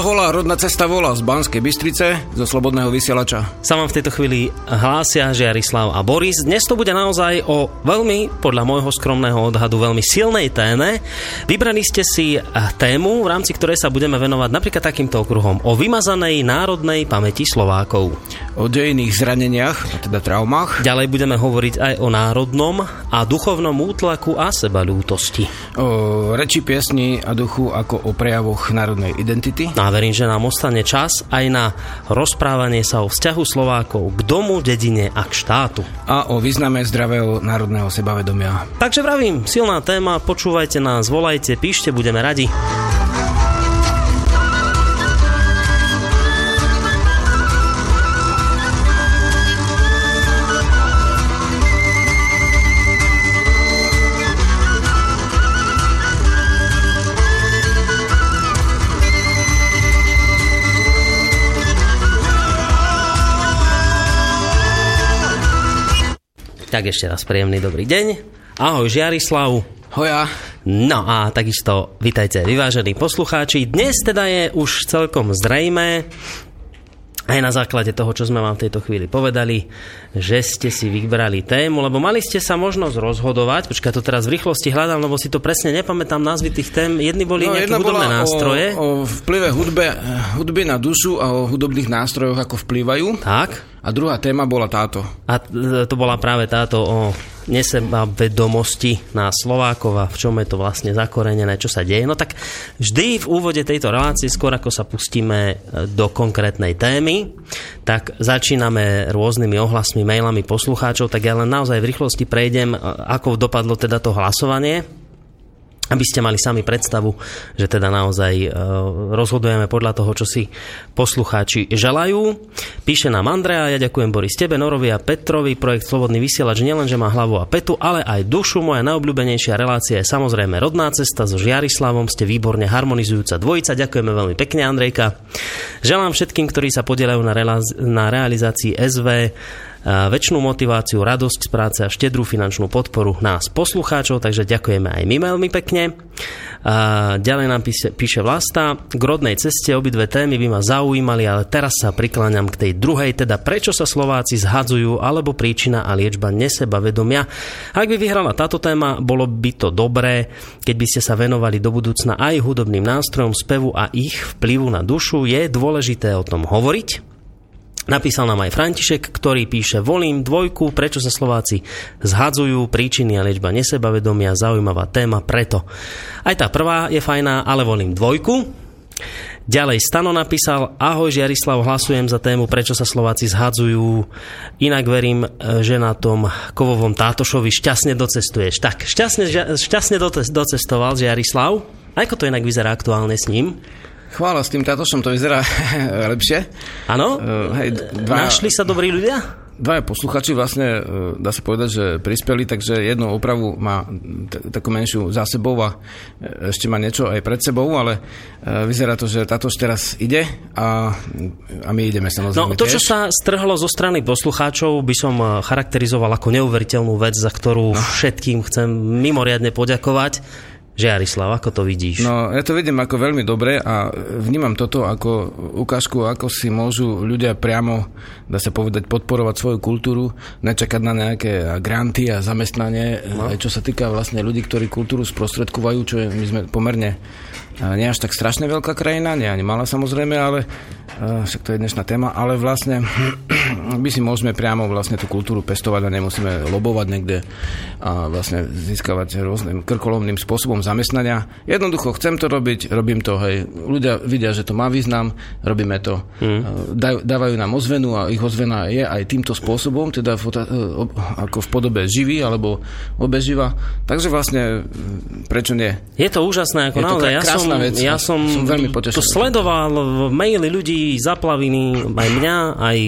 Roland Hola, rodná cesta volá z Banskej Bystrice, zo Slobodného vysielača. Sa vám v tejto chvíli hlásia Žiarislav a Boris. Dnes to bude naozaj o veľmi, podľa môjho skromného odhadu, veľmi silnej téme. Vybrali ste si eh, tému, v rámci ktorej sa budeme venovať napríklad takýmto okruhom o vymazanej národnej pamäti Slovákov. O dejných zraneniach, teda traumách. Ďalej budeme hovoriť aj o národnom a duchovnom útlaku a sebalútosti. O reči piesni a duchu ako o prejavoch národnej identity. No a verím, že nám ostane čas aj na rozprávanie sa o vzťahu Slovákov k domu, dedine a k štátu. A o význame zdravého národného sebavedomia. Takže vravím, silná téma, počúvajte nás, volajte, píšte, budeme radi. Tak ešte raz príjemný dobrý deň. Ahoj Žiarislav. Hoja. No a takisto vítajte vyvážení poslucháči. Dnes teda je už celkom zrejmé, aj na základe toho, čo sme vám v tejto chvíli povedali, že ste si vybrali tému, lebo mali ste sa možnosť rozhodovať, počkaj, to teraz v rýchlosti hľadám, lebo si to presne nepamätám názvy tých tém. Jedni boli no, nejaké hudobné nástroje. O, o vplyve hudbe, hudby na dušu a o hudobných nástrojoch, ako vplývajú. Tak. A druhá téma bola táto. A to bola práve táto o neseba vedomosti na Slovákov a v čom je to vlastne zakorenené, čo sa deje. No tak vždy v úvode tejto relácie, skôr ako sa pustíme e, do konkrétnej témy, tak začíname rôznymi ohlasmi, mailami poslucháčov, tak ja len naozaj v rýchlosti prejdem, e, ako dopadlo teda to hlasovanie aby ste mali sami predstavu, že teda naozaj e, rozhodujeme podľa toho, čo si poslucháči želajú. Píše nám Andrea, ja ďakujem Boris tebe, Norovi a Petrovi. Projekt Slobodný vysielač nielenže má hlavu a petu, ale aj dušu. Moja najobľúbenejšia relácia je samozrejme rodná cesta so Žiarislavom. Ste výborne harmonizujúca dvojica. Ďakujeme veľmi pekne, Andrejka. Želám všetkým, ktorí sa podielajú na, na realizácii SV väčšinu motiváciu, radosť z práce a štedrú finančnú podporu nás poslucháčov, takže ďakujeme aj my veľmi pekne. Ďalej nám píše, píše Vlasta, k rodnej ceste obidve témy by ma zaujímali, ale teraz sa prikláňam k tej druhej, teda prečo sa Slováci zhadzujú, alebo príčina a liečba neseba vedomia. Ak by vyhrala táto téma, bolo by to dobré, keď by ste sa venovali do budúcna aj hudobným nástrojom spevu a ich vplyvu na dušu. Je dôležité o tom hovoriť, Napísal nám aj František, ktorý píše Volím dvojku, prečo sa Slováci zhadzujú, príčiny a liečba nesebavedomia, zaujímavá téma, preto. Aj tá prvá je fajná, ale volím dvojku. Ďalej Stano napísal, ahoj Žiarislav, hlasujem za tému, prečo sa Slováci zhadzujú. Inak verím, že na tom kovovom tátošovi šťastne docestuješ. Tak, šťastne, šťastne docestoval Žiarislav. Ako to inak vyzerá aktuálne s ním? Chvála, s tým tátošom to vyzerá lepšie. Áno? Uh, hej, dva, Našli sa dobrí ľudia? Dvaja posluchači vlastne, uh, dá sa povedať, že prispeli, takže jednu opravu má t- takú menšiu za sebou a e, ešte má niečo aj pred sebou, ale vyzerá to, že tátož teraz ide a, a my ideme samozrejme No to, čo sa strhlo zo strany poslucháčov, by som charakterizoval ako neuveriteľnú vec, za ktorú no. všetkým chcem mimoriadne poďakovať Žiarislav, ako to vidíš? No, ja to vidím ako veľmi dobre a vnímam toto ako ukážku, ako si môžu ľudia priamo, dá sa povedať, podporovať svoju kultúru, nečakať na nejaké granty a zamestnanie, no. čo sa týka vlastne ľudí, ktorí kultúru sprostredkovajú, čo je, my sme pomerne nie až tak strašne veľká krajina, nie ani malá samozrejme, ale však to je dnešná téma, ale vlastne my si môžeme priamo vlastne tú kultúru pestovať a nemusíme lobovať niekde a vlastne získavať rôznym krkolomným spôsobom zamestnania. Jednoducho chcem to robiť, robím to, hej. Ľudia vidia, že to má význam, robíme to. Hmm. Dávajú nám ozvenu a ich ozvena je aj týmto spôsobom, teda v, ako v podobe živý alebo obeživa. Takže vlastne prečo nie? Je to úžasné, ako je naozaj. Ja som, vec, ja som, som veľmi potešený. to sledoval v maily ľudí zaplaviny, aj mňa, aj,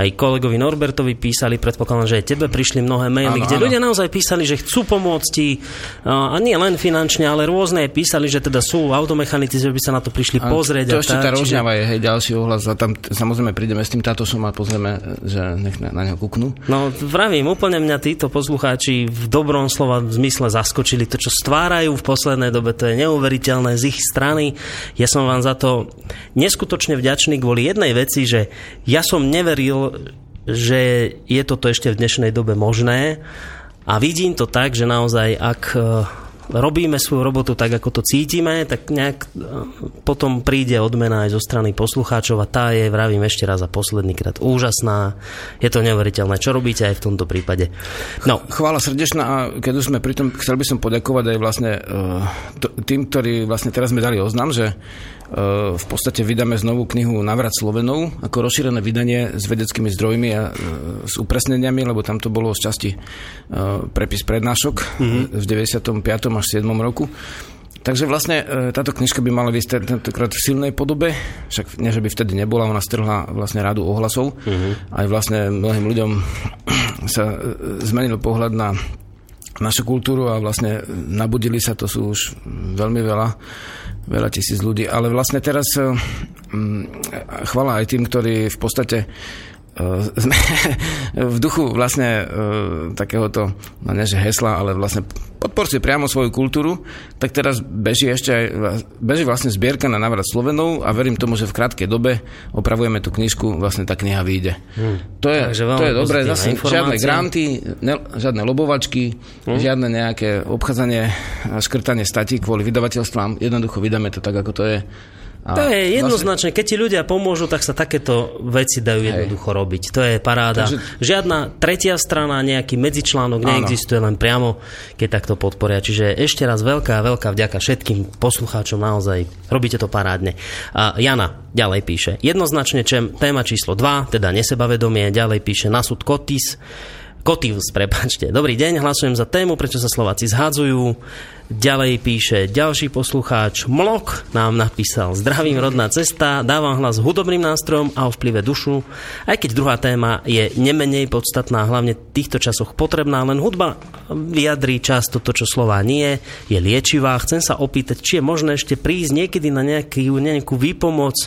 aj kolegovi Norbertovi písali, predpokladám, že aj tebe prišli mnohé maily, ano, kde ano. ľudia naozaj písali, že chcú pomôcť ti, a nie len finančne, ale rôzne písali, že teda sú automechanici, že by sa na to prišli a pozrieť. To a ešte tá rožňava je, hej, ďalší ohlas a tam samozrejme prídeme s tým tátošom a pozrieme, že nech na, neho kúknú. No, vravím, úplne mňa títo poslucháči v dobrom slova zmysle zaskočili. To, čo stvárajú v poslednej dobe, to je neuveriteľné z ich strany. Ja som vám za to neskutočne vďačný kvôli jednej veci, že ja som neveril, že je toto ešte v dnešnej dobe možné a vidím to tak, že naozaj ak robíme svoju robotu tak, ako to cítime, tak nejak e, potom príde odmena aj zo strany poslucháčov a tá je, vravím ešte raz a posledný krát, úžasná. Je to neuveriteľné. Čo robíte aj v tomto prípade? No. Chvála srdečná a keď už sme pri tom, chcel by som poďakovať aj vlastne uh, tým, ktorí vlastne teraz sme dali oznam, že v podstate vydáme znovu knihu Navrat Slovenov ako rozšírené vydanie s vedeckými zdrojmi a uh, s upresneniami, lebo tam to bolo z časti prepis prednášok mm-hmm. v 95 až 7 roku. Takže vlastne e, táto knižka by mala byť tentokrát v silnej podobe, však nie, že by vtedy nebola, ona strhla vlastne radu ohlasov. Uh-huh. Aj vlastne mnohým ľuďom sa e, zmenil pohľad na našu kultúru a vlastne nabudili sa, to sú už veľmi veľa, veľa tisíc ľudí. Ale vlastne teraz e, chvala aj tým, ktorí v podstate sme v duchu vlastne takéhoto, no že hesla, ale vlastne podporte priamo svoju kultúru, tak teraz beží ešte aj, beží vlastne zbierka na návrat Slovenov a verím tomu, že v krátkej dobe opravujeme tú knižku, vlastne tá kniha vyjde. Hmm. To je, to je dobré, zase žiadne granty, ne, žiadne lobovačky, hmm. žiadne nejaké obchádzanie škrtanie statí kvôli vydavateľstvám, jednoducho vydáme to tak, ako to je a to je vlastne- jednoznačne, keď ti ľudia pomôžu, tak sa takéto veci dajú jednoducho Hej. robiť. To je paráda. Takže... Žiadna tretia strana, nejaký medzičlánok neexistuje len priamo, keď takto podporia. Čiže ešte raz veľká, veľká vďaka všetkým poslucháčom, naozaj robíte to parádne. A Jana ďalej píše, jednoznačne čem, téma číslo 2, teda nesebavedomie, ďalej píše Nasud Kotis, Kotivs, prepačte. Dobrý deň, hlasujem za tému, prečo sa Slováci zhádzajú. Ďalej píše ďalší poslucháč Mlok, nám napísal Zdravím rodná cesta, dávam hlas hudobným nástrojom a o vplyve dušu, aj keď druhá téma je nemenej podstatná, hlavne v týchto časoch potrebná, len hudba vyjadrí často to, čo slova nie, je liečivá. Chcem sa opýtať, či je možné ešte prísť niekedy na nejaký, nejakú výpomoc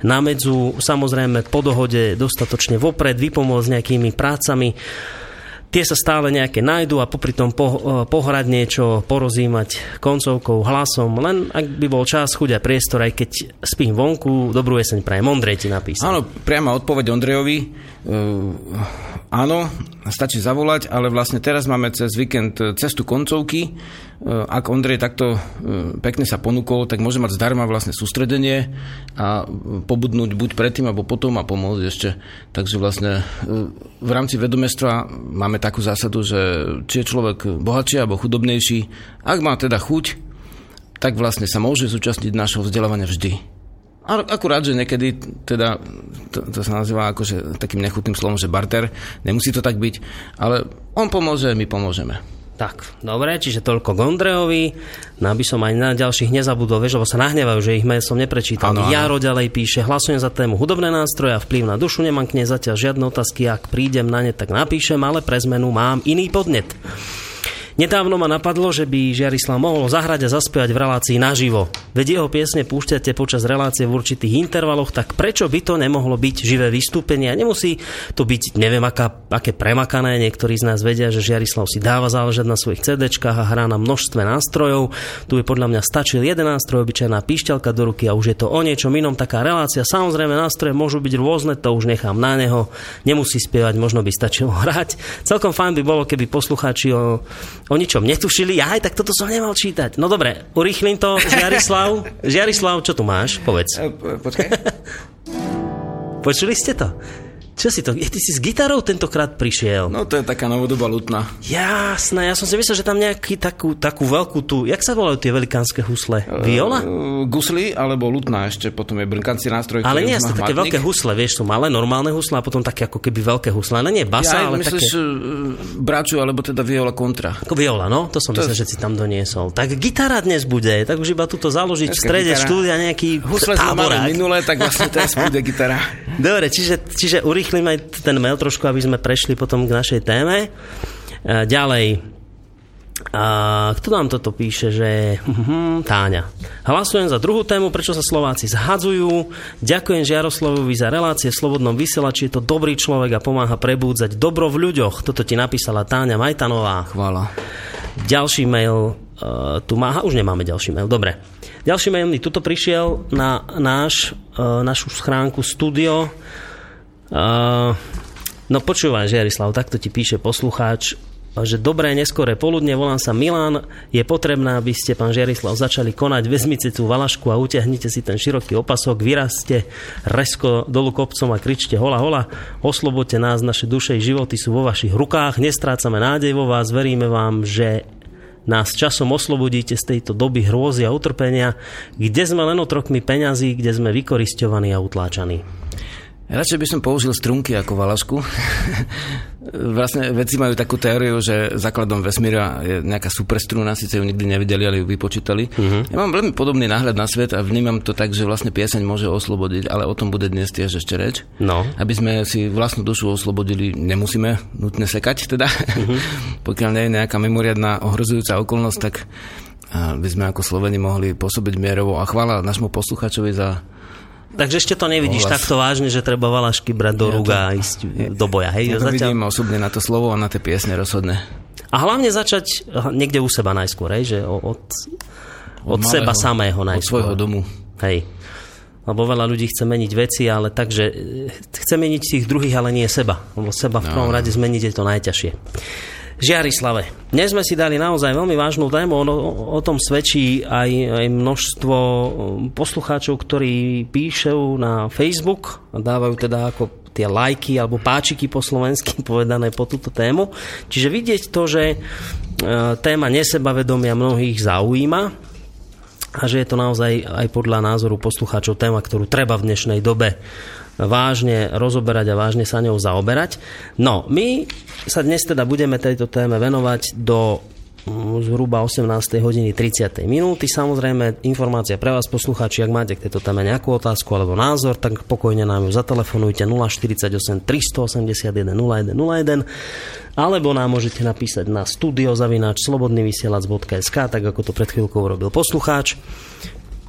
na medzu, samozrejme po dohode dostatočne vopred, výpomoc s nejakými prácami, tie sa stále nejaké nájdu a popri tom po, e, pohrať niečo, porozímať koncovkou, hlasom, len ak by bol čas, chuť a priestor, aj keď spím vonku, dobrú jeseň prajem. Ondrej ti napísal. Áno, priama odpoveď Ondrejovi. Uh, Áno, stačí zavolať, ale vlastne teraz máme cez víkend e, cestu koncovky. E, ak Ondrej takto e, pekne sa ponúkol, tak môže mať zdarma vlastne sústredenie a pobudnúť buď predtým, alebo potom a pomôcť ešte. Takže vlastne v rámci vedomestva máme takú zásadu, že či je človek bohatší alebo chudobnejší, ak má teda chuť, tak vlastne sa môže zúčastniť našho vzdelávania vždy. Akurát, že niekedy, teda, to, to sa nazýva akože takým nechutným slovom, že barter, nemusí to tak byť, ale on pomôže, my pomôžeme. Tak, dobre, čiže toľko Gondrejovi. No aby som aj na ďalších nezabudol, vieš, lebo sa nahnevajú, že ich mail som neprečítal. Ano, ano. Jaro ďalej píše, hlasujem za tému hudobné nástroje a vplyv na dušu, nemám k nej zatiaľ žiadne otázky, ak prídem na ne, tak napíšem, ale pre zmenu mám iný podnet. Nedávno ma napadlo, že by Žiarislav mohol zahrať a zaspievať v relácii naživo. Veď jeho piesne púšťate počas relácie v určitých intervaloch, tak prečo by to nemohlo byť živé vystúpenie? A nemusí to byť, neviem, aká, aké premakané. Niektorí z nás vedia, že Žiarislav si dáva záležať na svojich cd a hrá na množstve nástrojov. Tu je podľa mňa stačil jeden nástroj, obyčajná píšťalka do ruky a už je to o niečom inom taká relácia. Samozrejme, nástroje môžu byť rôzne, to už nechám na neho. Nemusí spievať, možno by stačilo hrať. Celkom fajn by bolo, keby poslucháči o ničom netušili. Aj, tak toto som nemal čítať. No dobre, urýchlim to. Žiarislav, Žiarislav, čo tu máš? Povedz. E, počkaj. Počuli ste to? Čo si to? Je, ty si s gitarou tentokrát prišiel? No to je taká novodobá lutna. Jasné, ja som si myslel, že tam nejaký takú, takú veľkú tú, jak sa volajú tie velikánske husle? Viola? Uh, gusly alebo lutna ešte, potom je brnkancí nástroj. Ale nie, sú také veľké husle, vieš, sú malé, normálne husle a potom také ako keby veľké husle. Ale nie basa, ja, ale myslíš, také... braču, alebo teda viola kontra. Ako viola, no, to som to myslel, že si tam doniesol. Tak gitara dnes bude, tak už iba tuto založiť v strede gitara. štúdia nejaký Husle táborák. minulé, tak vlastne teraz bude gitara. Dobre, čiže, čiže urýchlime ten mail trošku, aby sme prešli potom k našej téme. E, ďalej, a kto nám toto píše, že hm, Táňa. Hlasujem za druhú tému, prečo sa Slováci zhadzujú. Ďakujem Žiaroslavovi za relácie v Slobodnom vysielači. Je to dobrý človek a pomáha prebúdzať dobro v ľuďoch. Toto ti napísala Táňa Majtanová. Chvála. Ďalší mail uh, tu má... Aha, už nemáme ďalší mail. Dobre. Ďalší mail mi tuto prišiel na náš, uh, našu schránku studio. No počúvaj, Žiarislav, takto ti píše poslucháč že dobré neskore poludne, volám sa Milan, je potrebné, aby ste, pán Žiarislav, začali konať, vezmite tú valašku a utiahnite si ten široký opasok, vyraste resko dolu kopcom a kričte hola, hola, oslobodte nás, naše duše i životy sú vo vašich rukách, nestrácame nádej vo vás, veríme vám, že nás časom oslobodíte z tejto doby hrôzy a utrpenia, kde sme len otrokmi peňazí, kde sme vykoristovaní a utláčaní. Radšej by som použil strunky ako valašku. vlastne vedci majú takú teóriu, že základom vesmíra je nejaká superstruna, síce ju nikdy nevideli, ale ju vypočítali. Uh-huh. Ja mám veľmi podobný náhľad na svet a vnímam to tak, že vlastne pieseň môže oslobodiť, ale o tom bude dnes tiež ešte reč. No. Aby sme si vlastnú dušu oslobodili, nemusíme nutne sekať teda. Uh-huh. Pokiaľ nie je nejaká mimoriadná ohrozujúca okolnosť, tak by sme ako Sloveni mohli pôsobiť mierovo. A chvála našmu posluchačovi za Takže ešte to nevidíš Ohlas. takto vážne, že treba valašky brať do ja rúk a ísť ja, do boja. Hej? Ja to Zatiaľ... vidím osobne na to slovo a na tie piesne rozhodne. A hlavne začať niekde u seba najskôr, hej? že od, od, od malého, seba samého najskôr. Od svojho domu. Hej. Lebo veľa ľudí chce meniť veci, ale takže chce meniť tých druhých, ale nie seba. Lebo seba v prvom no. rade zmeniť je to najťažšie. Žiarislave, dnes sme si dali naozaj veľmi vážnu tému, o, o tom svedčí aj, aj množstvo um, poslucháčov, ktorí píšajú na Facebook a dávajú teda ako tie lajky alebo páčiky po slovensky povedané po túto tému. Čiže vidieť to, že e, téma nesebavedomia mnohých zaujíma a že je to naozaj aj podľa názoru poslucháčov téma, ktorú treba v dnešnej dobe vážne rozoberať a vážne sa ňou zaoberať. No, my sa dnes teda budeme tejto téme venovať do mm, zhruba 18. hodiny 30. minúty. Samozrejme, informácia pre vás, poslucháči, ak máte k tejto téme nejakú otázku alebo názor, tak pokojne nám ju zatelefonujte 048 381 0101 alebo nám môžete napísať na studiozavináč slobodnyvysielac.sk tak ako to pred chvíľkou urobil poslucháč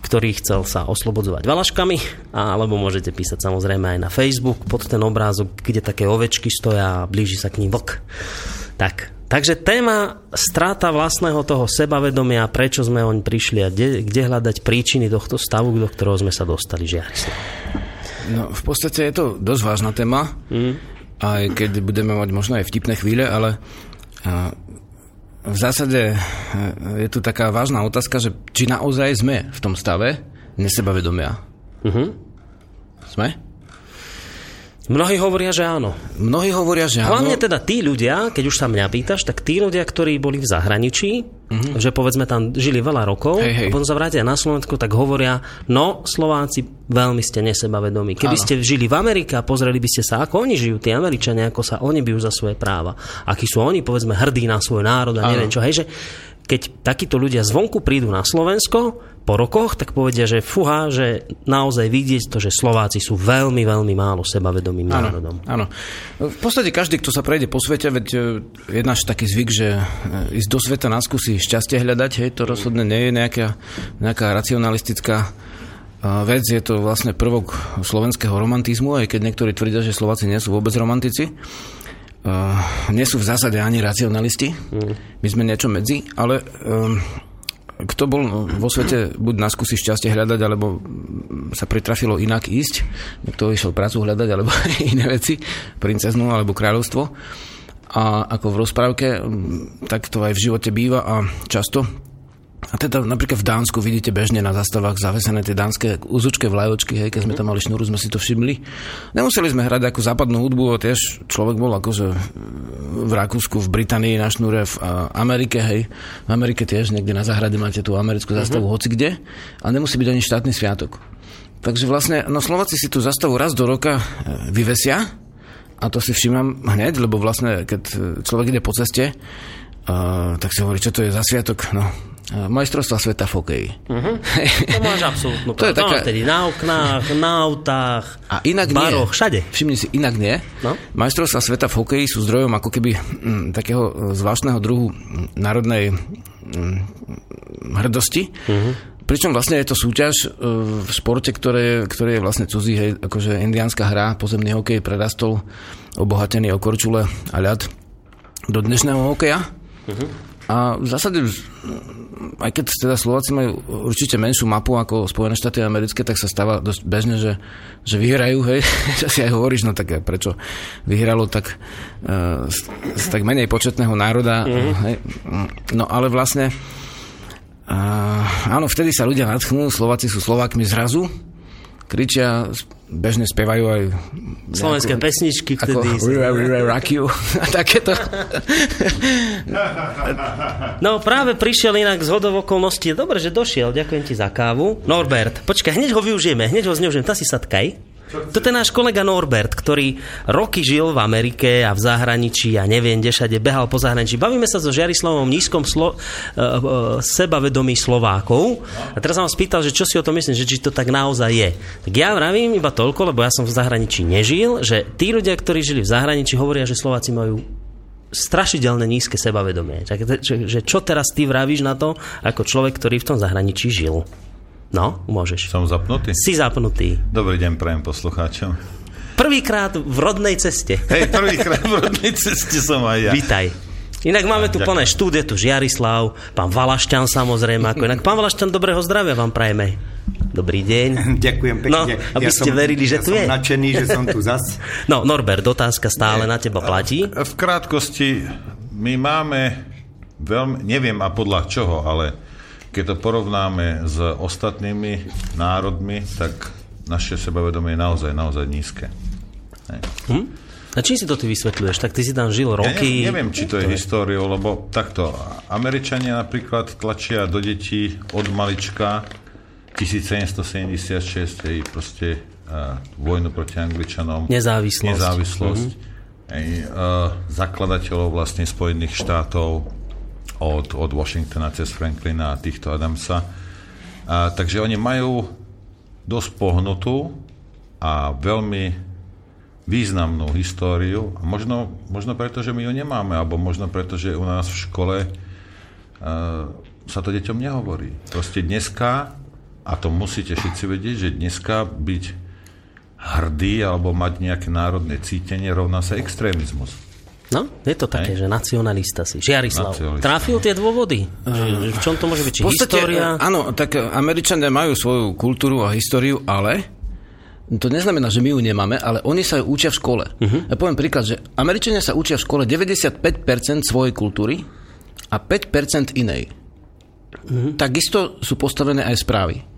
ktorý chcel sa oslobodzovať valaškami, alebo môžete písať samozrejme aj na Facebook pod ten obrázok, kde také ovečky stoja a blíži sa k ním vlk. Tak, takže téma strata vlastného toho sebavedomia, prečo sme oň prišli a kde, kde hľadať príčiny tohto stavu, do ktorého sme sa dostali, Žiarislav. No, v podstate je to dosť vážna téma, mm. aj keď budeme mať možno aj vtipné chvíle, ale v zásade e, je tu taká vážna otázka, že či naozaj sme v tom stave nesebavedomia. Uh-huh. Sme? Mnohí hovoria, že áno. Mnohí hovoria, že áno. Hlavne teda tí ľudia, keď už sa mňa pýtaš, tak tí ľudia, ktorí boli v zahraničí, uh-huh. že povedzme tam žili veľa rokov, hej, hej. a potom sa vrátia na Slovensku, tak hovoria, no Slováci, veľmi ste nesebavedomí. Keby áno. ste žili v Amerike a pozreli by ste sa, ako oni žijú, tí Američania, ako sa oni bijú za svoje práva, akí sú oni, povedzme, hrdí na svoj národ a neviem čo, hej, že keď takíto ľudia zvonku prídu na Slovensko po rokoch, tak povedia, že fuha, že naozaj vidieť to, že Slováci sú veľmi, veľmi málo sebavedomým národom. Áno. V podstate každý, kto sa prejde po svete, veď e, je náš taký zvyk, že e, ísť do sveta na skúsi šťastie hľadať, hej, to rozhodne nie je nejaká, nejaká racionalistická e, vec, je to vlastne prvok slovenského romantizmu, aj keď niektorí tvrdia, že Slováci nie sú vôbec romantici. Uh, nie sú v zásade ani racionalisti. Mm. My sme niečo medzi, ale um, kto bol vo svete buď na skúsi šťastie hľadať, alebo sa pritrafilo inak ísť, kto išiel prácu hľadať, alebo iné veci, princeznú alebo kráľovstvo. A ako v rozprávke, tak to aj v živote býva a často A teda napríklad v Dánsku vidíte bežne na zastavách zavesené tie dánske úzučké vlajočky, hej, keď sme tam mali šnúru, sme si to všimli. Nemuseli sme hrať ako západnú hudbu, tiež človek bol akože v Rakúsku, v Británii na šnúre, v Amerike, hej. V Amerike tiež niekde na záhrade máte tú americkú zastavu uh-huh. hoci kde a nemusí byť ani štátny sviatok. Takže vlastne, no Slováci si tú zastavu raz do roka e, vyvesia a to si všímam hneď, lebo vlastne, keď človek ide po ceste, uh, tak si hovorí, čo to je za sviatok. No, majstrovstva sveta v hokeji. Uh-huh. To máš absolútnu to je taká... na oknách, na autách, a inak baroch, nie. všade. Všimni si, inak nie. No? Majstrovstva sveta v hokeji sú zdrojom ako keby m, mm, takého zvláštneho druhu národnej m, mm, hrdosti. Uh-huh. Pričom vlastne je to súťaž e, v športe, ktoré, ktoré je vlastne cudzí, hej, akože indiánska hra, pozemný hokej prerastol obohatený o korčule a ľad do dnešného hokeja. Uh-huh. A v zásade, aj keď teda Slováci majú určite menšiu mapu ako Spojené štáty americké, tak sa stáva dosť bežne, že, že vyhrajú, hej, že si aj hovoríš, no tak prečo vyhralo tak z, z tak menej početného národa, mm-hmm. hej. No ale vlastne áno, vtedy sa ľudia nadchnú, Slováci sú Slovákmi zrazu, kričia, bežne spievajú aj... Slovenské nejakú, pesničky vtedy. Ako rock you a takéto. No práve prišiel inak z hodov okolností. Dobre, že došiel, ďakujem ti za kávu. Norbert, počkaj, hneď ho využijeme, hneď ho zneužijem. Tam si sadkaj. Toto je náš kolega Norbert, ktorý roky žil v Amerike a v zahraničí a neviem, kde všade behal po zahraničí. Bavíme sa so Žiarislavom nízkom slo- uh, uh, sebavedomí Slovákov. A teraz som vám spýtal, že čo si o tom myslím, že či to tak naozaj je. Tak ja vravím iba toľko, lebo ja som v zahraničí nežil, že tí ľudia, ktorí žili v zahraničí, hovoria, že Slováci majú strašidelne nízke sebavedomie. že čo teraz ty vravíš na to, ako človek, ktorý v tom zahraničí žil? No, môžeš. Som zapnutý? Si zapnutý. Dobrý deň prajem poslucháčom. Prvýkrát v rodnej ceste. Hej, prvýkrát v rodnej ceste som aj ja. Vítaj. Inak máme tu plné štúdie, tu Žiarislav, pán Valašťan samozrejme. Ako inak pán Valašťan, dobrého zdravia vám prajeme. Dobrý deň. Ďakujem pekne. No, aby ja ste som, verili, že ja tu som je. nadšený, že som tu zas. No, Norbert, otázka stále na teba platí. V krátkosti, my máme veľmi, neviem a podľa čoho, ale keď to porovnáme s ostatnými národmi, tak naše sebavedomie je naozaj, naozaj nízke. Hm? A čím si to ty vysvetľuješ? Tak ty si tam žil roky... Ja neviem, neviem, či to je históriou, lebo takto, Američania napríklad tlačia do detí od malička 1776, hej, proste uh, vojnu proti Angličanom. Nezávislosť. Nezávislosť. Mm-hmm. Hej, uh, zakladateľov vlastne Spojených štátov, od, od Washingtona cez Franklina a týchto Adamsa. A, takže oni majú dosť pohnutú a veľmi významnú históriu. A možno, možno preto, že my ju nemáme, alebo možno preto, že u nás v škole uh, sa to deťom nehovorí. Proste dneska, a to musíte všetci vedieť, že dneska byť hrdý alebo mať nejaké národné cítenie rovná sa extrémizmus. No, je to také, Hej. že nacionalista si. Žiarislav, Nacionalista. trafil tie dôvody? Uh, v čom to môže byť? Či podstate, história? Áno, tak Američania majú svoju kultúru a históriu, ale to neznamená, že my ju nemáme, ale oni sa ju učia v škole. Uh-huh. Ja poviem príklad, že Američania sa učia v škole 95% svojej kultúry a 5% inej. Uh-huh. Takisto sú postavené aj správy.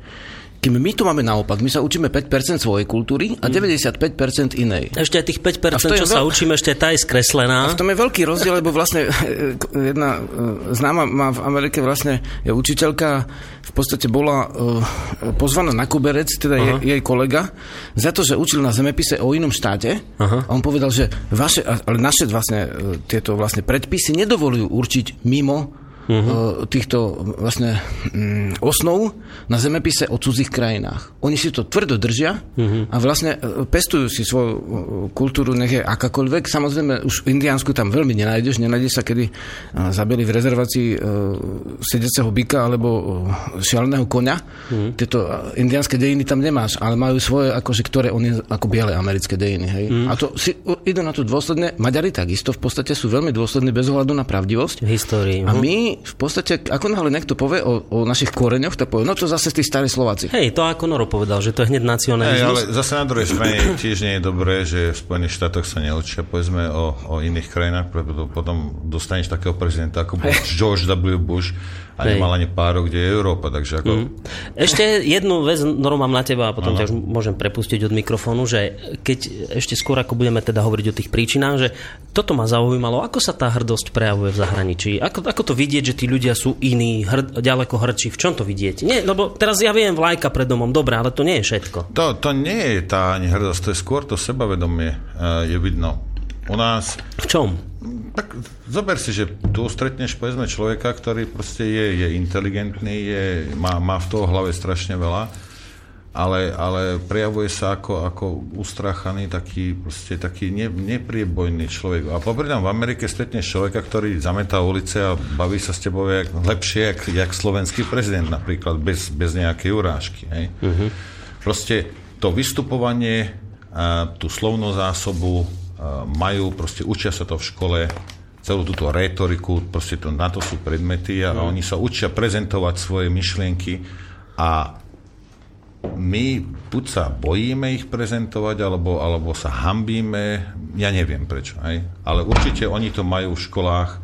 Kým my tu máme naopak, my sa učíme 5% svojej kultúry a 95% mm. inej. Ešte aj tých 5%, čo veľ... sa učíme, ešte tá je skreslená. A v tom je veľký rozdiel, lebo vlastne e, jedna e, známa má v Amerike vlastne je učiteľka, v podstate bola uh, pozvaná na koberec, teda je, jej kolega, za to, že učil na zemepise o inom štáte. Aha. A on povedal, že vaše, ale naše vlastne tieto vlastne predpisy nedovolujú určiť mimo uh-huh. týchto vlastne um, osnov na zemepise o cudzích krajinách. Oni si to tvrdo držia uh-huh. a vlastne e, pestujú si svoju e, kultúru, nech je akákoľvek. Samozrejme, už v Indiánsku tam veľmi nenájdeš. Nenájdeš sa, kedy zabili v rezervácii sedeceho byka alebo šialeného konia. Uh-huh. Tieto indiánske dejiny tam nemáš, ale majú svoje, akože, ktoré oni ako biele americké dejiny. Hej? Uh-huh. A to si, idú na to dôsledne. Maďari takisto v podstate sú veľmi dôslední bez ohľadu na pravdivosť. Histórii. A my v podstate, ako náhle niekto povie o, o našich koreňoch, tak povie, no to zase tí starí Slováci. Hej, to ako Noro povedal, že to je hneď nacionalizmus. Hej, ale zase na druhej strane tiež nie je dobré, že v Spojených štátoch sa neučia, povedzme, o, o iných krajinách, preto potom dostaneš takého prezidenta ako Bush, George W. Bush, a Hej. nemal ani páru, kde je Európa. Takže ako, Ešte jednu vec, Noro, mám na teba a potom ťa už môžem prepustiť od mikrofónu, že keď ešte skôr ako budeme teda hovoriť o tých príčinách, že toto ma zaujímalo, ako sa tá hrdosť prejavuje v zahraničí? Ako, ako to vidieť, že tí ľudia sú iní, hrd, ďaleko hrdší? V čom to vidieť? Nie, lebo teraz ja viem vlajka pred domom, dobre, ale to nie je všetko. To, to nie je tá ani hrdosť, to je skôr to sebavedomie, uh, je vidno. U nás, V čom? Tak zober si, že tu stretneš povedzme človeka, ktorý proste je, je inteligentný, je, má, má v toho hlave strašne veľa, ale, ale prejavuje sa ako, ako ustrachaný, taký, proste, taký ne, nepriebojný človek. A popri v Amerike stretneš človeka, ktorý zametá ulice a baví sa s tebou jak, lepšie, jak, jak slovenský prezident napríklad, bez, bez nejakej urážky. Hej? Uh-huh. Proste to vystupovanie, a tú slovnú zásobu majú, proste učia sa to v škole, celú túto rétoriku, proste to, na to sú predmety a, a oni sa učia prezentovať svoje myšlienky a my buď sa bojíme ich prezentovať, alebo, alebo sa hambíme, ja neviem prečo, aj? ale určite oni to majú v školách,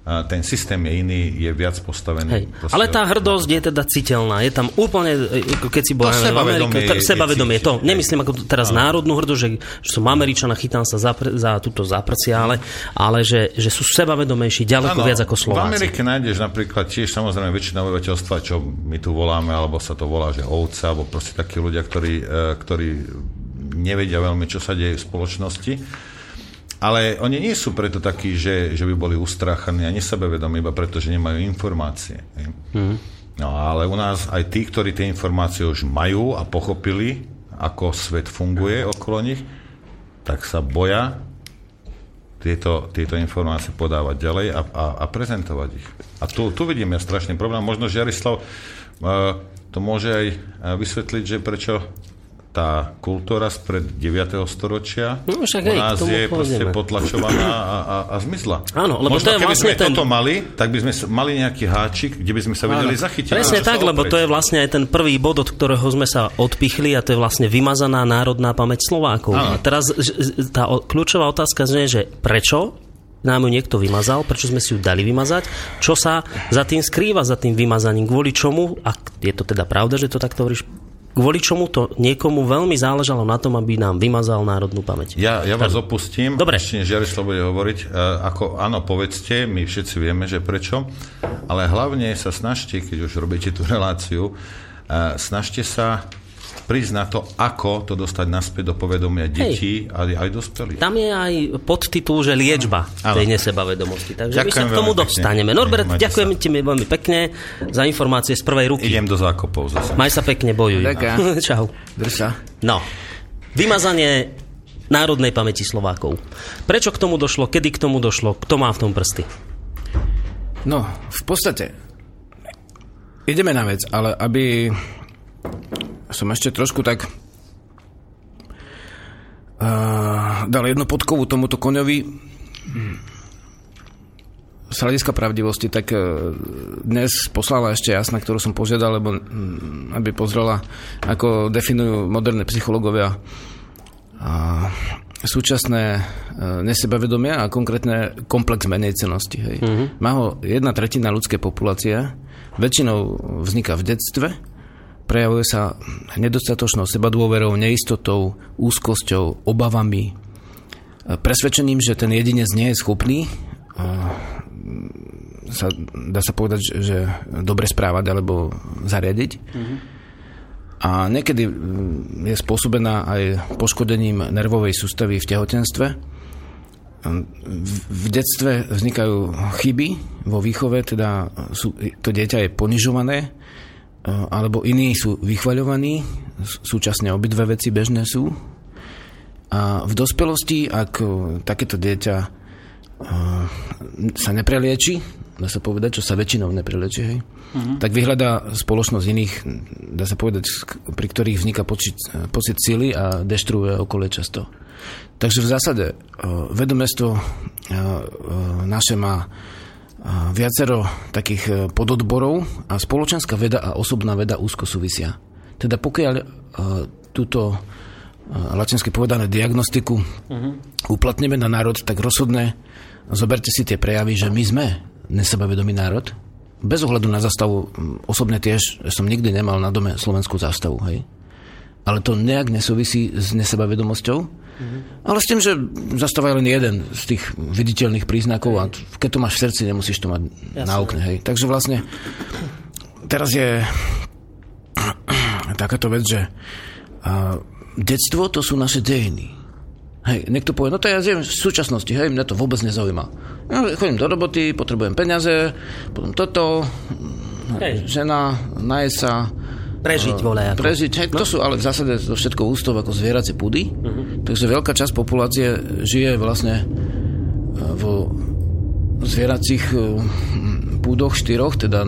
ten systém je iný, je viac postavený. Hej. proste Ale tá hrdosť je teda citeľná. Je tam úplne, e, keď si bol To v sebavedomie Amerike, je- je sebavedomie, cítiť, to. Nemyslím ako teraz národnú hrdosť, že, že som Američan a chytám sa za, za túto záprcia, ale, ale že, že sú sebavedomejší ďaleko Áno, viac ako V Slováci. Amerike nájdeš napríklad tiež samozrejme väčšina obyvateľstva, čo my tu voláme, alebo sa to volá, že ovce, alebo proste takí ľudia, ktorí, e, ktorí nevedia veľmi, čo sa deje v spoločnosti. Ale oni nie sú preto takí, že, že by boli ustráchaní a nesebevedomí, iba preto, že nemajú informácie. Mm. No ale u nás aj tí, ktorí tie informácie už majú a pochopili, ako svet funguje okolo nich, tak sa boja tieto, tieto informácie podávať ďalej a, a, a prezentovať ich. A tu, tu vidím ja strašný problém. Možno Žiarislav uh, to môže aj eh, vysvetliť, že prečo tá kultúra spred 9. storočia No, však u nás je proste potlačovaná a, a, a zmizla. Áno, lebo Možno to je keby vlastne sme ten- toto mali, tak by sme mali nejaký háčik, kde by sme sa vedeli zachytiť. Presne tak, lebo to je vlastne aj ten prvý bod, od ktorého sme sa odpichli a to je vlastne vymazaná národná pamäť Slovákov. Áno. A teraz tá kľúčová otázka znie, že prečo nám ju niekto vymazal, prečo sme si ju dali vymazať, čo sa za tým skrýva, za tým vymazaním, kvôli čomu, a je to teda pravda, že to takto hovoríš, kvôli čomu to niekomu veľmi záležalo na tom, aby nám vymazal národnú pamäť. Ja, ja vás opustím, Dobre. ešte než Jarislav bude hovoriť. Uh, ako, áno, povedzte, my všetci vieme, že prečo, ale hlavne sa snažte, keď už robíte tú reláciu, uh, snažte sa prísť na to, ako to dostať naspäť do povedomia detí a aj dospelých. Tam je aj podtitul, že liečba Áno. tej nesebavedomosti. Takže my sa Ďakujem k tomu pekne. dostaneme. Norbert, Majte ďakujem sa. ti veľmi pekne za informácie z prvej ruky. Idem do zákopov zase. Maj sa pekne, bojuj. Ďakujem. Čau. Drž sa. No, vymazanie národnej pamäti Slovákov. Prečo k tomu došlo? Kedy k tomu došlo? Kto má v tom prsty? No, v podstate ideme na vec, ale aby som ešte trošku tak uh, dal jednu podkovu tomuto koňovi z hľadiska pravdivosti, tak uh, dnes poslala ešte jasna, ktorú som požiadal, lebo mm, aby pozrela, ako definujú moderné psychológovia súčasné e, nesebavedomie a konkrétne komplex menej cenosti. Hej. Mm-hmm. Má ho jedna tretina ľudskej populácie, väčšinou vzniká v detstve, prejavuje sa nedostatočnou sebadôverou, neistotou, úzkosťou, obavami, e, presvedčením, že ten jedinec nie je schopný a, sa, dá sa povedať, že, dobre správať alebo zariadiť. Mm-hmm. A niekedy je spôsobená aj poškodením nervovej sústavy v tehotenstve. V, v detstve vznikajú chyby vo výchove, teda sú, to dieťa je ponižované, alebo iní sú vychvaľovaní, súčasne obidve veci bežné sú. A v dospelosti, ak takéto dieťa sa neprelieči, dá sa povedať, čo sa väčšinou neprelieči, hej, uh-huh. tak vyhľadá spoločnosť iných, dá sa povedať, pri ktorých vzniká pocit, pocit síly a deštruuje okolie často. Takže v zásade vedomestvo naše má viacero takých pododborov a spoločenská veda a osobná veda úzko súvisia. Teda pokiaľ túto latinsky povedané diagnostiku uh-huh. uplatneme na národ, tak rozhodne zoberte si tie prejavy, že my sme nesebavedomý národ, bez ohľadu na zastavu, osobne tiež som nikdy nemal na dome slovenskú zastavu, hej. Ale to nejak nesúvisí s nesebavedomosťou, mm-hmm. ale s tým, že zastava je len jeden z tých viditeľných príznakov a keď to máš v srdci, nemusíš to mať Jasne. na okne, hej. Takže vlastne teraz je takáto vec, že a, detstvo to sú naše dejiny. Hej, niekto povie, no to ja zjem v súčasnosti, hej, mňa to vôbec nezaujíma. Ja chodím do roboty, potrebujem peniaze, potom toto, hej. žena, najesť sa, Prežiť, vole. Ako. Prežiť, hej, to sú ale v zásade to všetko ústov ako zvieracie púdy. Uh-huh. Takže veľká časť populácie žije vlastne vo zvieracích púdoch štyroch, teda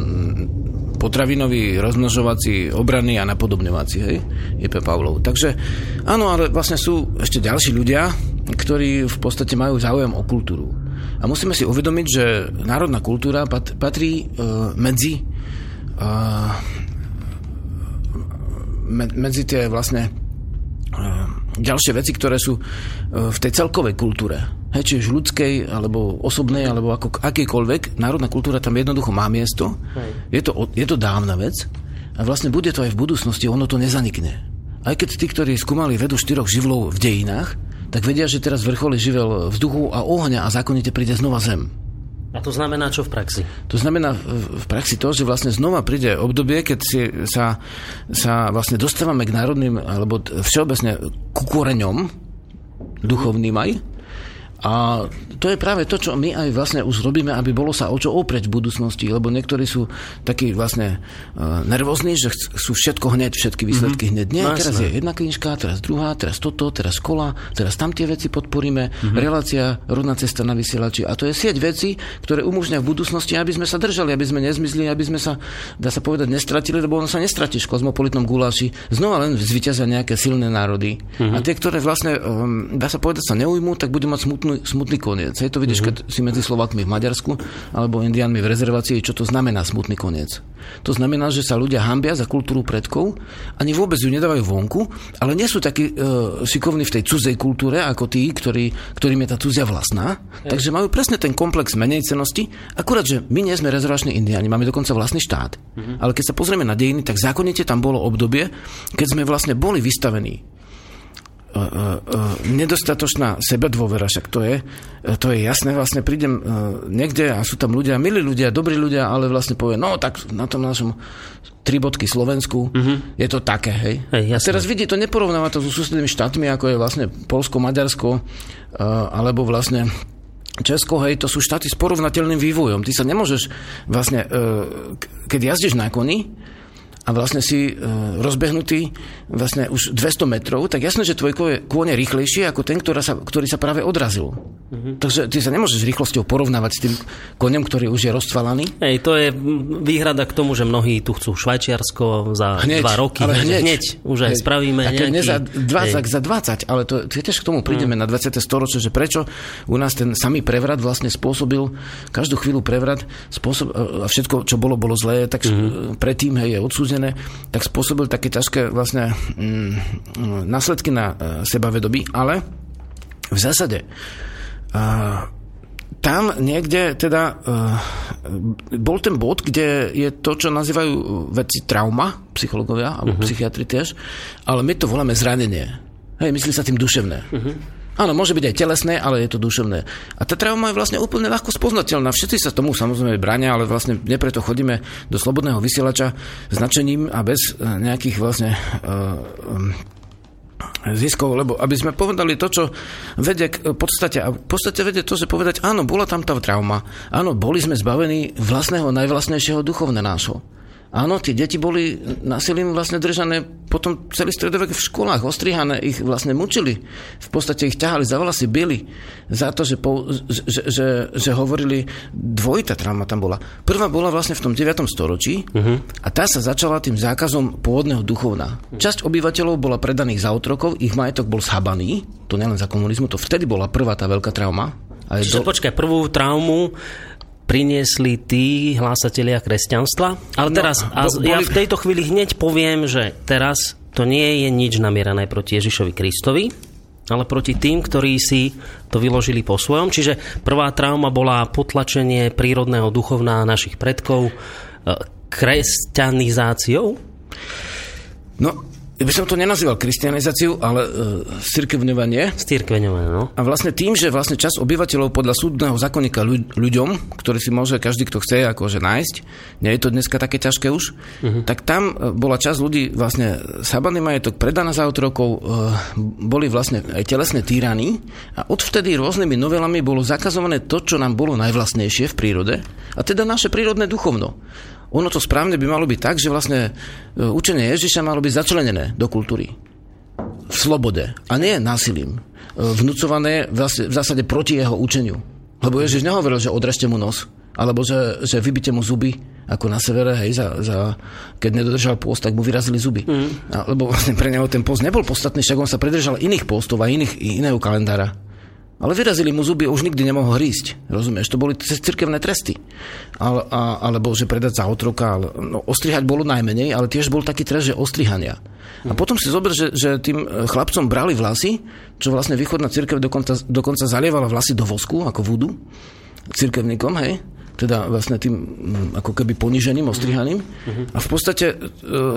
potravinový, rozmnožovací, obranný a napodobňovací, hej, J.P. Pavlov. Takže áno, ale vlastne sú ešte ďalší ľudia, ktorí v podstate majú záujem o kultúru. A musíme si uvedomiť, že národná kultúra pat, patrí uh, medzi uh, me, medzi tie vlastne uh, ďalšie veci, ktoré sú uh, v tej celkovej kultúre hej, či už ľudskej, alebo osobnej, alebo ako akýkoľvek, národná kultúra tam jednoducho má miesto. Je to, je to dávna vec a vlastne bude to aj v budúcnosti, ono to nezanikne. Aj keď tí, ktorí skúmali vedu štyroch živlov v dejinách, tak vedia, že teraz vrcholí živel vzduchu a ohňa a zákonite príde znova zem. A to znamená čo v praxi? To znamená v praxi to, že vlastne znova príde obdobie, keď si, sa, sa vlastne dostávame k národným, alebo všeobecne ku koreňom, duchovným aj, a to je práve to, čo my aj vlastne už robíme, aby bolo sa o čo oprieť v budúcnosti, lebo niektorí sú takí vlastne uh, nervózni, že chcú všetko hneď, všetky výsledky mm-hmm. hneď. Nie, no, teraz je jedna knižka, teraz druhá, teraz toto, teraz kola, teraz tam tie veci podporíme, mm-hmm. relácia, rodná cesta na vysielači. A to je sieť veci, ktoré umožňujú v budúcnosti, aby sme sa držali, aby sme nezmizli, aby sme sa, dá sa povedať, nestratili, lebo on sa nestratí v kozmopolitnom guláši. Znova len zvyťazia nejaké silné národy. Mm-hmm. A tie, ktoré vlastne, um, dá sa povedať, sa neujmú, tak budú mať smutnú smutný, smutný koniec. Hej, to vidíš, uh-huh. keď si medzi Slovakmi v Maďarsku alebo Indianmi v rezervácii, čo to znamená smutný koniec. To znamená, že sa ľudia hambia za kultúru predkov, ani vôbec ju nedávajú vonku, ale nie sú takí e, šikovní v tej cudzej kultúre ako tí, ktorí, ktorým je tá cudzia vlastná. Hej. Takže majú presne ten komplex menej cenosti, akurát, že my nie sme rezervační Indiani, máme dokonca vlastný štát. Uh-huh. Ale keď sa pozrieme na dejiny, tak zákonite tam bolo obdobie, keď sme vlastne boli vystavení nedostatočná sebedôvera, však to je, to je jasné, vlastne prídem niekde a sú tam ľudia, milí ľudia, dobrí ľudia, ale vlastne povie, no tak na tom našom tri bodky Slovensku, uh-huh. je to také, hej. hej a teraz vidí, to neporovnáva to so susednými štátmi, ako je vlastne Polsko, Maďarsko, alebo vlastne Česko, hej, to sú štáty s porovnateľným vývojom. Ty sa nemôžeš vlastne, keď jazdíš na koni, a vlastne si e, rozbehnutý vlastne už 200 metrov, tak jasné, že tvoj kôň je rýchlejší ako ten, ktorá sa, ktorý sa práve odrazil. Mm-hmm. Takže ty sa nemôžeš rýchlosťou porovnávať s tým koňom, ktorý už je roztvalaný. Hej, to je výhrada k tomu, že mnohí tu chcú Švajčiarsko za hneď, dva roky. Ale hneď, hneď už aj hneď. spravíme nejaký... Nie za 20, za 20, ale to, tiež k tomu prídeme mm. na 20. storočie, že prečo u nás ten samý prevrat vlastne spôsobil, každú chvíľu prevrat, spôsob, a všetko, čo bolo, bolo zlé, tak mm-hmm. predtým hej, je odsúzené odsúdené, tak spôsobil také ťažké vlastne mm, následky na uh, sebavedomí, ale v zásade uh, tam niekde teda uh, bol ten bod, kde je to, čo nazývajú veci trauma, psychológovia alebo uh-huh. psychiatri tiež, ale my to voláme zranenie. Hej, myslí sa tým duševné. Uh-huh. Áno, môže byť aj telesné, ale je to duševné. A tá trauma je vlastne úplne ľahko spoznateľná. Všetci sa tomu samozrejme bránia, ale vlastne nepreto chodíme do slobodného vysielača značením a bez eh, nejakých vlastne uh, ziskov, lebo aby sme povedali to, čo vedie k podstate. A v podstate vedie to, že povedať, áno, bola tam tá trauma. Áno, boli sme zbavení vlastného, najvlastnejšieho duchovne nášho. Áno, tie deti boli násilím vlastne držané potom celý stredovek v školách, ostrihané, ich vlastne mučili. V podstate ich ťahali za vlasy, byli za to, že, po, že, že, že hovorili, dvojitá trauma tam bola. Prvá bola vlastne v tom 9. storočí uh-huh. a tá sa začala tým zákazom pôvodného duchovna. Časť obyvateľov bola predaných za otrokov, ich majetok bol zhabaný, to nielen za komunizmu, to vtedy bola prvá tá veľká trauma. Čiže do... počkaj, prvú traumu priniesli tí hlásatelia kresťanstva. Ale no, teraz, a boli... ja v tejto chvíli hneď poviem, že teraz to nie je nič namierané proti Ježišovi Kristovi, ale proti tým, ktorí si to vyložili po svojom. Čiže prvá trauma bola potlačenie prírodného duchovná našich predkov e, kresťanizáciou? No, ja by som to nenazýval kristianizáciu, ale uh, cirkevňovanie. Stírkveňovanie, no. A vlastne tým, že vlastne čas obyvateľov podľa súdneho zákonníka ľu- ľuďom, ktorý si môže každý, kto chce, akože nájsť, nie je to dneska také ťažké už, uh-huh. tak tam uh, bola časť ľudí vlastne sabaný majetok, predaná za otrokov, uh, boli vlastne aj telesné týraní a odvtedy rôznymi novelami bolo zakazované to, čo nám bolo najvlastnejšie v prírode, a teda naše prírodné duchovno ono to správne by malo byť tak, že vlastne e, učenie Ježiša malo byť začlenené do kultúry. V slobode. A nie násilím. E, vnúcované v zásade proti jeho učeniu. Lebo Ježiš nehovoril, že odrežte mu nos. Alebo že, že vybite mu zuby, ako na severe, hej, za, za, keď nedodržal post, tak mu vyrazili zuby. Mm. A, lebo vlastne pre neho ten post nebol podstatný, však on sa predržal iných postov a iných, iného kalendára. Ale vyrazili mu zuby, už nikdy nemohol hrísť. Rozumieš? To boli cirkevné tresty. Ale, a, alebo že predať za otroka. Ale, no, ostrihať bolo najmenej, ale tiež bol taký trest, že ostrihania. A potom si zober, že, že tým e, chlapcom brali vlasy, čo vlastne východná cirkev dokonca, dokonca zalievala vlasy do vosku, ako vúdu, cirkevníkom, hej teda vlastne tým mm, ako keby poniženým, ostrihaným. A v podstate e,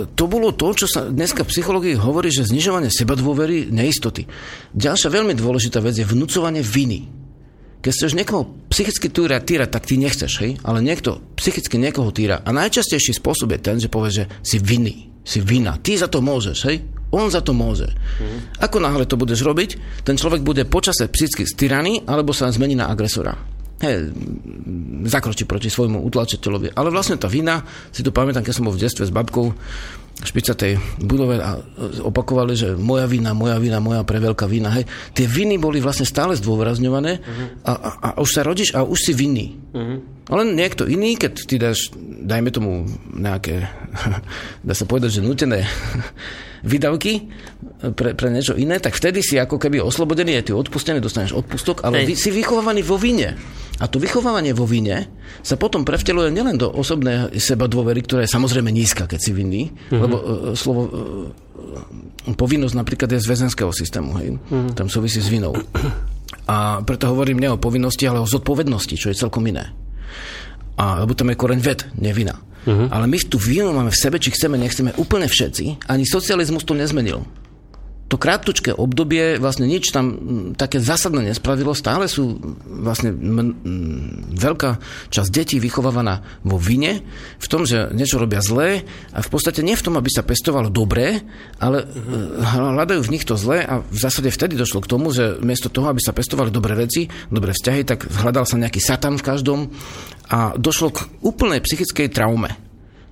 to bolo to, čo sa dneska v psychológii hovorí, že znižovanie seba dôvery, neistoty. Ďalšia veľmi dôležitá vec je vnúcovanie viny. Keď chceš niekoho psychicky týrať, týrať, tak ty nechceš, hej? Ale niekto psychicky niekoho týra. A najčastejší spôsob je ten, že povie, že si vinný, si vina. Ty za to môžeš, hej? On za to môže. Ako náhle to budeš robiť, ten človek bude počase psychicky styraný alebo sa zmení na agresora he, zakročí proti svojmu utlačiteľovi. Ale vlastne tá vina, si to pamätám, keď som bol v detstve s babkou, špicatej budove a opakovali, že moja vina, moja vina, moja preveľká vina. Hej. Tie viny boli vlastne stále zdôrazňované uh-huh. a, a, a už sa rodíš a už si vinný. Uh-huh. Ale niekto iný, keď ty dáš, dajme tomu nejaké, dá sa povedať, že nutené výdavky pre, pre niečo iné, tak vtedy si ako keby oslobodený, je ty odpustený, dostaneš odpustok, ale vy, si vychovávaný vo vine. A to vychovávanie vo vine sa potom prevteluje nielen do osobnej seba dôvery, ktorá je samozrejme nízka, keď si vinný, mm-hmm. lebo uh, slovo uh, povinnosť napríklad je z väzenského systému, hej? Mm-hmm. tam súvisí s vinou. A preto hovorím nie o povinnosti, ale o zodpovednosti, čo je celkom iné. A, lebo tam je koreň ved, nevina. Uh-huh. Ale my tú vinu máme v sebe, či chceme, nechceme, úplne všetci. Ani socializmus to nezmenil to krátke obdobie vlastne nič tam také zásadné nespravilo. Stále sú vlastne m- m- veľká časť detí vychovávaná vo vine, v tom, že niečo robia zlé a v podstate nie v tom, aby sa pestovalo dobré, ale uh-huh. hľadajú v nich to zlé a v zásade vtedy došlo k tomu, že miesto toho, aby sa pestovali dobré veci, dobré vzťahy, tak hľadal sa nejaký satan v každom a došlo k úplnej psychickej traume.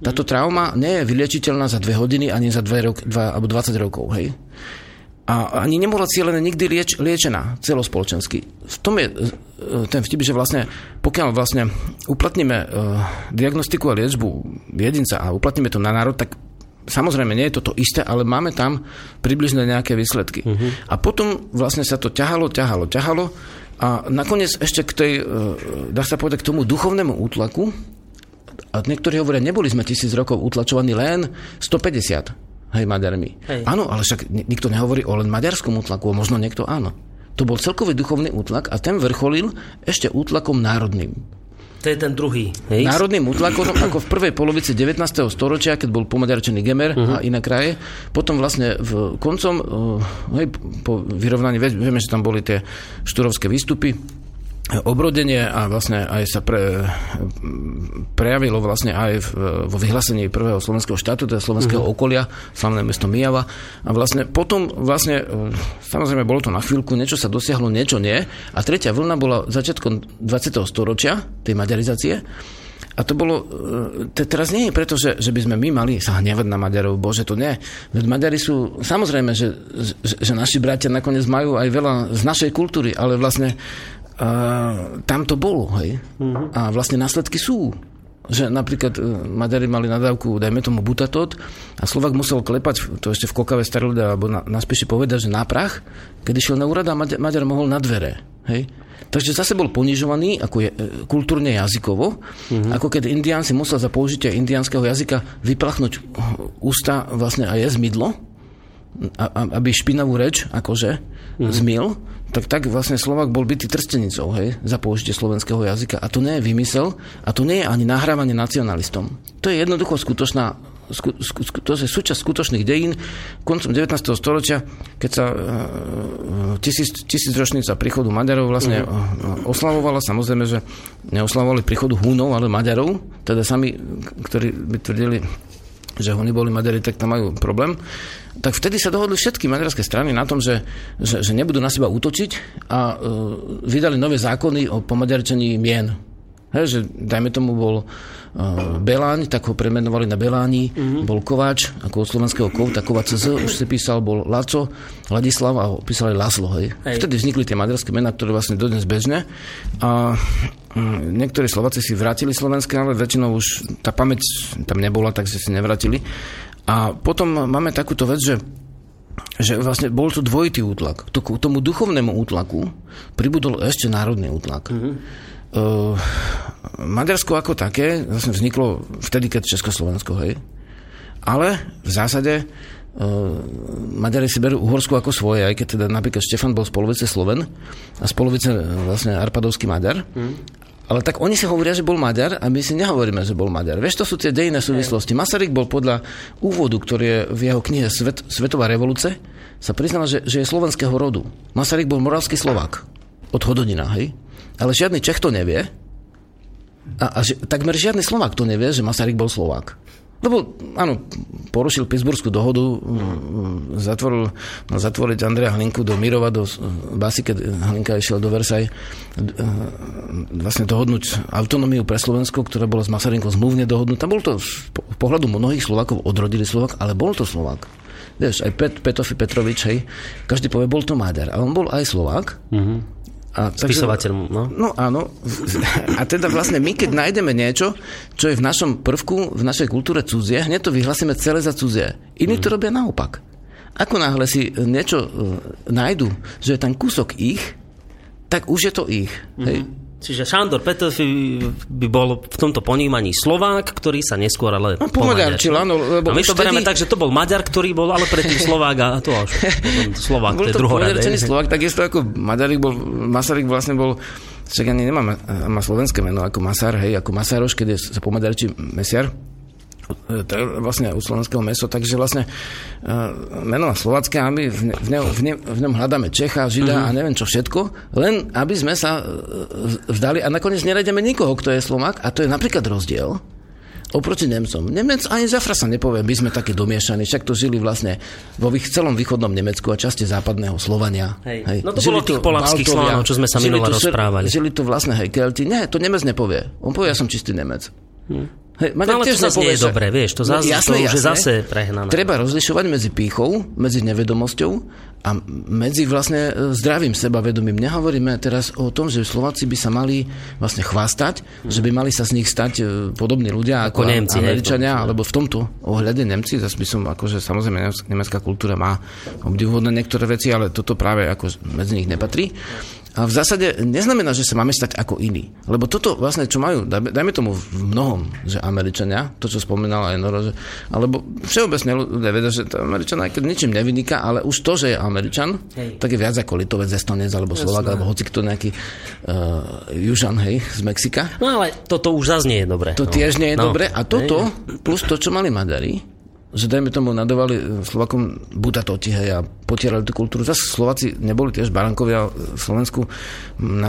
Táto trauma nie je vyliečiteľná za dve hodiny ani za dve rok, dva, alebo 20 rokov. Hej? A ani nebola cieľená nikdy lieč, liečená celospoločensky. V tom je e, ten vtip, že vlastne pokiaľ vlastne uplatníme uh, diagnostiku a liečbu jedinca a uplatníme to na národ, tak samozrejme nie je to to isté, ale máme tam približne nejaké výsledky. Uh-huh. A potom vlastne sa to ťahalo, ťahalo, ťahalo a nakoniec ešte k tej, uh, dá sa povedať, k tomu duchovnému útlaku, a niektorí hovoria, neboli sme tisíc rokov utlačovaní len 150 hej, Maďarmi. Hej. Áno, ale však nikto nehovorí o len maďarskom útlaku, možno niekto áno. To bol celkový duchovný útlak a ten vrcholil ešte útlakom národným. To je ten druhý. Hej? Národným útlakom, ako v prvej polovici 19. storočia, keď bol pomaďarčený Gemer uh-huh. a iné kraje. Potom vlastne v koncom, uh, hej, po vyrovnaní, vieme, že tam boli tie štúrovské výstupy, obrodenie a vlastne aj sa pre, prejavilo vlastne aj v, vo vyhlásení prvého slovenského štátu, teda slovenského uh-huh. okolia, slavné mesto Mijava. A vlastne potom vlastne, samozrejme bolo to na chvíľku, niečo sa dosiahlo, niečo nie. A tretia vlna bola začiatkom 20. storočia, tej maďarizácie. A to bolo, e, to teraz nie je preto, že, že by sme my mali sa hnevať na Maďarov, bože, to nie. Veď Maďari sú, samozrejme, že, že, že naši bratia nakoniec majú aj veľa z našej kultúry, ale vlastne tam to bolo, hej. Uh-huh. A vlastne následky sú. Že napríklad uh, Maďari mali nadávku, dajme tomu butatot, a Slovak musel klepať, to ešte v Kokave staré alebo na, na povedať, že na prach, keď išiel na úrad a Maďar, Maďar mohol na dvere. Hej. Takže zase bol ponižovaný ako je, e, kultúrne jazykovo, uh-huh. ako keď indián si musel za použitie indiánskeho jazyka vyplachnúť ústa vlastne a jesť mydlo, a, a, aby špinavú reč, akože, mm. zmil, tak tak vlastne Slovak bol bytý trstenicou, hej, za použitie slovenského jazyka. A to nie je vymysel, a to nie je ani nahrávanie nacionalistom. To je jednoducho skutočná sku, sku, to je súčasť skutočných dejín koncom 19. storočia, keď sa uh, tisíc, tisícročnica príchodu Maďarov vlastne uh, oslavovala. Samozrejme, že neoslavovali príchodu Húnov, ale Maďarov, teda sami, ktorí by tvrdili, že oni boli Maďari, tak tam majú problém tak vtedy sa dohodli všetky maďarské strany na tom, že, že, že nebudú na seba útočiť a uh, vydali nové zákony o pomaďarčení mien. He, že dajme tomu bol uh, Beláň, tak ho premenovali na Beláni, mm-hmm. bol Kováč, ako od slovenského kov, tak Kovac Z už si písal, bol Laco, Ladislav a ho písali Laslo. Hej. Hej. Vtedy vznikli tie maďarské mená, ktoré vlastne dodnes bežne. A um, niektorí Slováci si vrátili slovenské, ale väčšinou už tá pamäť tam nebola, takže si nevrátili. A potom máme takúto vec, že že vlastne bol to dvojitý útlak. K tomu duchovnému útlaku pribudol ešte národný útlak. Mm-hmm. Uh, Maďarsko ako také vlastne vzniklo vtedy, keď Československo, hej. Ale v zásade uh, Maďari si berú Uhorsku ako svoje, aj keď teda napríklad Štefan bol z polovice Sloven a z polovice vlastne Arpadovský Maďar. Mm. Ale tak oni si hovoria, že bol Maďar a my si nehovoríme, že bol Maďar. Vieš, to sú tie dejné súvislosti. Masaryk bol podľa úvodu, ktorý je v jeho knihe Svet, Svetová revolúce, sa priznal, že, že je slovenského rodu. Masaryk bol moravský Slovák. Od Hodonina, hej? Ale žiadny Čech to nevie. A, a že, takmer žiadny Slovák to nevie, že Masaryk bol Slovák. Lebo, áno, porušil Pittsburghskú dohodu, zatvoril, no, zatvoriť Andreja Hlinku do Mirova, do Basy, keď Hlinka išiel do Versailles, vlastne dohodnúť autonómiu pre Slovensko, ktorá bola s Masarykom zmluvne dohodnutá. Bol to z pohľadu mnohých Slovakov odrodili Slovak, ale bol to Slovak. Vieš, aj Pet, Petofi Petrovič, hej, každý povie, bol to Maďar, ale on bol aj Slovák. Mm-hmm a, Spisovateľ, no. No áno. A teda vlastne my, keď nájdeme niečo, čo je v našom prvku, v našej kultúre cudzie, hneď to vyhlasíme celé za cudzie. Iní to robia naopak. Ako náhle si niečo e, nájdu, že je tam kúsok ich, tak už je to ich. Mm-hmm. Hej? Čiže Šandor Petr by bol v tomto ponímaní Slovák, ktorý sa neskôr ale no, pomaďarčil, áno. Lebo a my to bereme tak, že to bol Maďar, ktorý bol ale predtým Slovák a to až Slovák, bol to je druhoradé. Slovák, takisto ako Maďarik bol, Masaryk vlastne bol však ani nemá má slovenské meno ako Masar, hej, ako Masaroš, keď je sa pomaďarčí mesiar, to vlastne u slovenského meso, takže vlastne uh, meno slovacké a my v, ne, v, ne, v, ne, v ňom hľadáme Čecha, Žida mm-hmm. a neviem čo všetko, len aby sme sa vzdali a nakoniec neradíme nikoho, kto je Slovak a to je napríklad rozdiel oproti Nemcom. Nemec ani zafra sa nepovie, my sme takí domiešaní, však to žili vlastne vo celom východnom Nemecku a časti západného Slovania. Hej. Hej. No to žili bolo tých polavských Slovanov, čo sme sa minule rozprávali. Žili tu vlastne hej, Kelti. Nie, to Nemec nepovie. On povie, ja som čistý Nemec. Hm. Hej, no, ale to zase nie je dobré, vieš, to, zase, no, jasné, to už je zase prehnané. Treba rozlišovať medzi pýchou, medzi nevedomosťou a medzi vlastne e, zdravým sebavedomím. Nehovoríme teraz o tom, že Slováci by sa mali vlastne chvástať, hmm. že by mali sa z nich stať e, podobní ľudia ako, ako Nemci, Američania, alebo v tomto ohľade Nemci, zase by som, akože samozrejme nemecká kultúra má obdivuhodné niektoré veci, ale toto práve ako medzi nich nepatrí. A v zásade neznamená, že sa máme stať ako iní. Lebo toto vlastne, čo majú, dajme tomu v mnohom, že Američania, to, čo spomínala aj Noro, že, alebo všeobecne ľudia vedia, že to Američan aj keď ničím nevyniká, ale už to, že je Američan, hej. tak je viac ako Litovec, Estonec, alebo Slovak, alebo hoci kto nejaký uh, Južan, hej, z Mexika. No ale toto už zase nie je dobré. To no. tiež nie je no. dobré. A toto, plus to, čo mali Maďari, že dajme tomu nadovali e, Slovakom butatoti, hej, a potierali tú kultúru. Zase Slováci neboli tiež barankovia v Slovensku.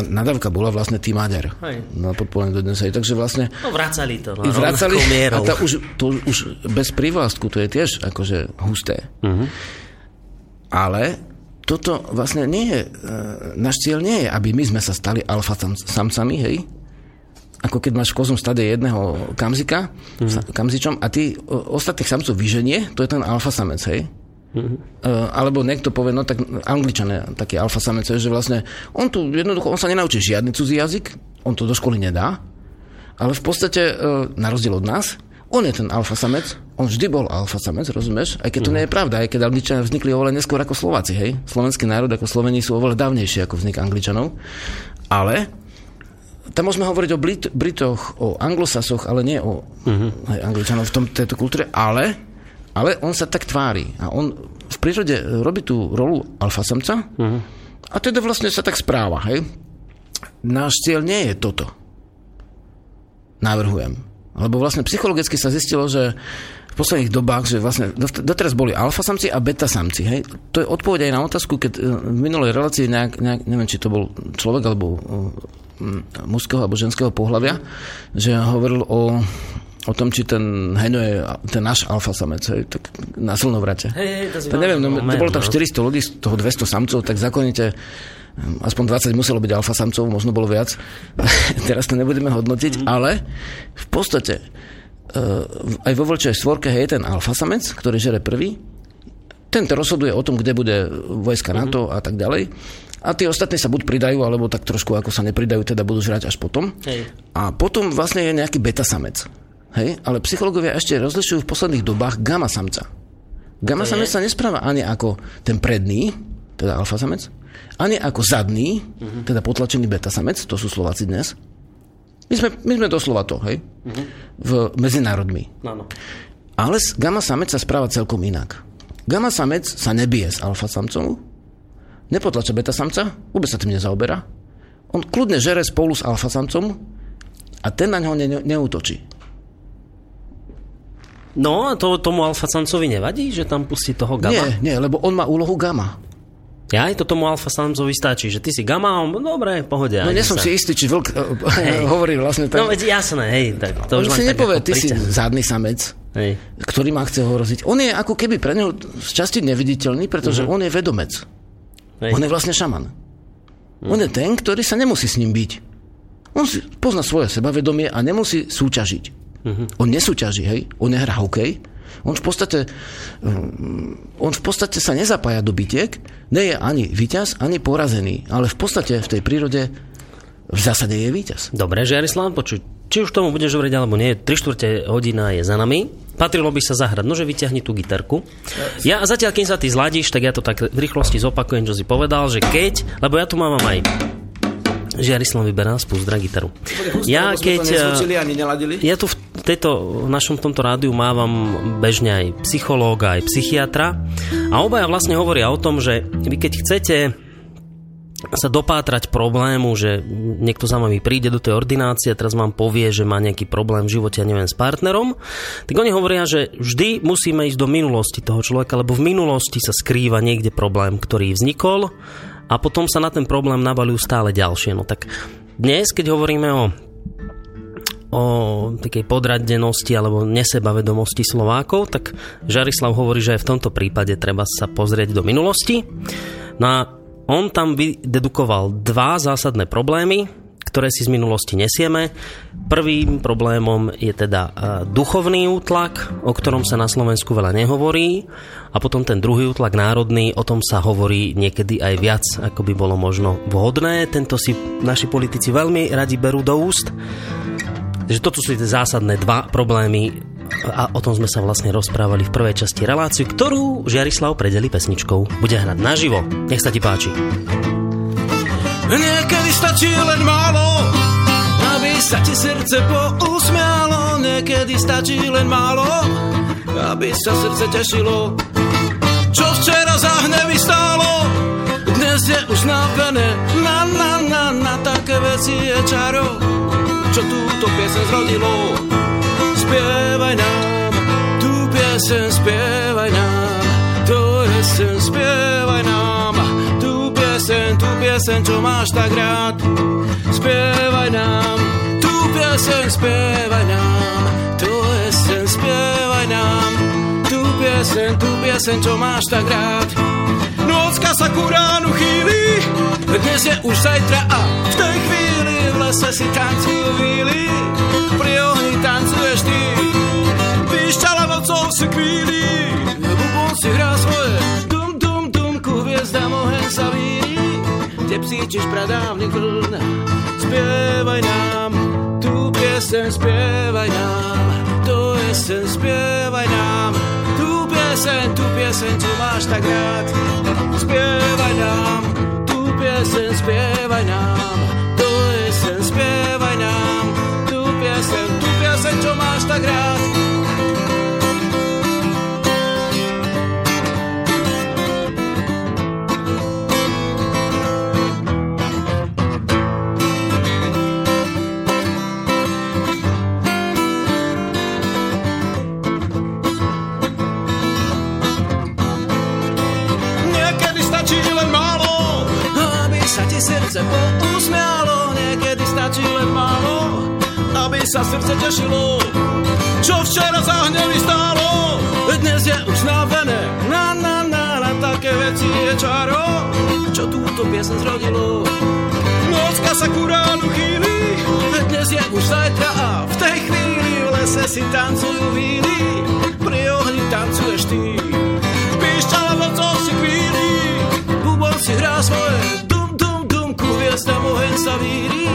Nadávka bola vlastne tým Maďar. Hej. Na podpolení do dnes. Hej. Takže vlastne... No vracali to. No, vracali, a to už, to už bez privlastku, to je tiež akože husté. Uh-huh. Ale toto vlastne nie je, e, náš cieľ nie je, aby my sme sa stali alfa samcami, hej, ako keď máš v kozom stade jedného kamzika, mm-hmm. kamzičom a ty ostatných samcov vyženie, to je ten alfa samec, hej? Mm-hmm. Uh, alebo niekto povie, no tak angličan je taký alfa samec, že vlastne on tu jednoducho, on sa nenaučí žiadny cudzí jazyk, on to do školy nedá, ale v podstate, uh, na rozdiel od nás, on je ten alfa samec, on vždy bol alfa samec, rozumieš? Aj keď to mm. nie je pravda, aj keď Angličania vznikli oveľa neskôr ako Slováci, hej? Slovenský národ ako Slovení sú oveľa dávnejšie ako vznik Angličanov. Ale tam môžeme hovoriť o Brit- Britoch, o anglosasoch, ale nie o uh-huh. Angličanov v tom, tejto kultúre, ale, ale on sa tak tvári. A on v prírode robí tú rolu alfasamca uh-huh. a teda vlastne sa tak správa, hej. Náš cieľ nie je toto. Navrhujem. Lebo vlastne psychologicky sa zistilo, že v posledných dobách, že vlastne doteraz boli alfasamci a betasamci. Hej? To je odpoveď aj na otázku, keď e, v minulej relácii nejak, nejak, neviem, či to bol človek alebo mužského alebo ženského pohľavia, že hovoril o o tom, či ten Heňo je ten náš alfa samec, hej, tak na slnovrate. Hej, hej, to, to neviem, no, to bolo tam 400 ľudí, z toho 200 samcov, tak zakonite hm, aspoň 20 muselo byť alfa samcov, možno bolo viac. Teraz to nebudeme hodnotiť, mm-hmm. ale v podstate aj vo vlčej stvorke je ten alfa samec, ktorý žere prvý, tento rozhoduje o tom, kde bude vojska mhm. NATO mm-hmm. a tak ďalej. A tí ostatní sa buď pridajú, alebo tak trošku ako sa nepridajú, teda budú žrať až potom. Hej. A potom vlastne je nejaký beta samec. Hej? Ale psychológovia ešte rozlišujú v posledných dobách gamma samca. Gamma samec sa nespráva ani ako ten predný, teda alfa samec, ani ako zadný, uh-huh. teda potlačený beta samec, to sú Slováci dnes. My sme, my sme doslova to, hej? V medzinárodmi. Áno. Ale gamma samec sa správa celkom inak. Gamma samec sa nebije s alfa samcom, nepotlača beta samca, vôbec sa tým nezaoberá. On kľudne žere spolu s alfa samcom a ten na ňo ne, neútočí. No a to, tomu alfasancovi nevadí, že tam pustí toho gamma? Nie, nie, lebo on má úlohu gamma. Ja aj to tomu alfasancovi stačí, že ty si gamma, on, dobre, pohode. No nie som sa. si istý, či vlk hey. hovorí vlastne tak. No veď jasné, hej. Tak to on už si nepovie, ty si zadný samec, hej. ktorý má chce ohroziť. On je ako keby pre neho z časti neviditeľný, pretože uh-huh. on je vedomec. Hej. On je vlastne šaman. Uh-huh. On je ten, ktorý sa nemusí s ním byť. On si pozná svoje sebavedomie a nemusí súťažiť. Uh-huh. On nesúťaží, hej? On nehrá hokej. On v podstate, um, on v podstate sa nezapája do bitiek, nie je ani víťaz, ani porazený, ale v podstate v tej prírode v zásade je víťaz. Dobre, Jarislav, počuť, či už tomu budeš hovoriť alebo nie, 3 čtvrte hodina je za nami. Patrilo by sa zahrať, nože vyťahni tú gitarku. Ja zatiaľ, kým sa ty zladíš, tak ja to tak v rýchlosti zopakujem, čo si povedal, že keď, lebo ja tu mám aj Žiarislav vyberá spust gitaru. Ja keď... Ani ja tu v tejto, v našom tomto rádiu mávam bežne aj psychológa, aj psychiatra a obaja vlastne hovoria o tom, že vy keď chcete sa dopátrať problému, že niekto za vami príde do tej ordinácie a teraz vám povie, že má nejaký problém v živote, ja neviem, s partnerom, tak oni hovoria, že vždy musíme ísť do minulosti toho človeka, lebo v minulosti sa skrýva niekde problém, ktorý vznikol a potom sa na ten problém nabalujú stále ďalšie. No tak dnes, keď hovoríme o o takej podradenosti alebo nesebavedomosti Slovákov, tak Žarislav hovorí, že aj v tomto prípade treba sa pozrieť do minulosti. No a on tam vydedukoval dva zásadné problémy, ktoré si z minulosti nesieme. Prvým problémom je teda e, duchovný útlak, o ktorom sa na Slovensku veľa nehovorí. A potom ten druhý útlak národný, o tom sa hovorí niekedy aj viac, ako by bolo možno vhodné. Tento si naši politici veľmi radi berú do úst. Takže toto sú tie zásadné dva problémy a o tom sme sa vlastne rozprávali v prvej časti reláciu, ktorú Žiarislav predeli pesničkou. Bude hrať naživo. Nech sa ti páči. Niekedy stačí len málo, aby sa ti srdce pousmialo. Niekedy stačí len málo, aby sa srdce tešilo. Čo včera za hnevy stálo, dnes je už napené. Na, na, na, na také veci je čaro, čo túto piesen zrodilo. Spievaj nám, tú piesen spievaj tú piesen, čo máš tak rád. Spievaj nám, tú piesen, spievaj nám. To je sen, spievaj nám. Tú piesen, tú piesen, čo máš tak rád. Nocka sa ku ránu chýli, dnes je už zajtra a v tej chvíli v lese si tancujú víly. Pri ohni tancuješ ty, píšťala nocou si kvíli, bubon si hrá svoje, dum dum dum, ku hviezdam oheň sa víli kde psíčiš pradávny vln. Spievaj nám, tú piesen spievaj nám, to jesen spievaj nám, tú piesen, tú piesen, čo máš tak rád. Spievaj nám, tú piesen spievaj nám, to jesen spievaj nám, tú piesen, tú piesen, čo máš tak rád. Srdce pousmialo, niekedy stačí len málo, aby sa srdce tešilo. Čo včera za hnevy stálo, dnes je už navené, na na na, na také veci je čaro, čo túto piesen zrodilo. Nocka sa ku ránu chýli, dnes je už zajtra a v tej chvíli v lese si tancujú víly, sa víri,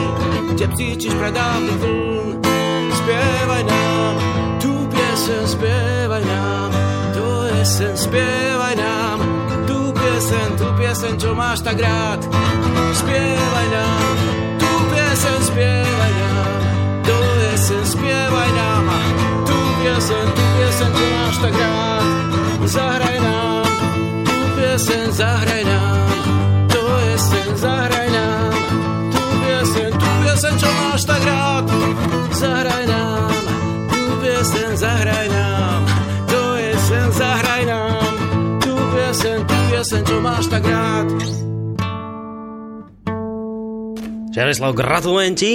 kde cítiš predávny vln. Spievaj nám, tú piesen spievaj nám, to jesen spievaj nám, tú piesen, tú piesen, čo máš tak rád. Spievaj nám, tú piesen spievaj nám, to jesen spievaj nám, tú piesen, tú piesen, čo máš tak rád. Zahraj nám, tú piesen, zahraj nám, to jesen, zahraj piesen, čo máš tak rád. Žaroslav, gratulujem ti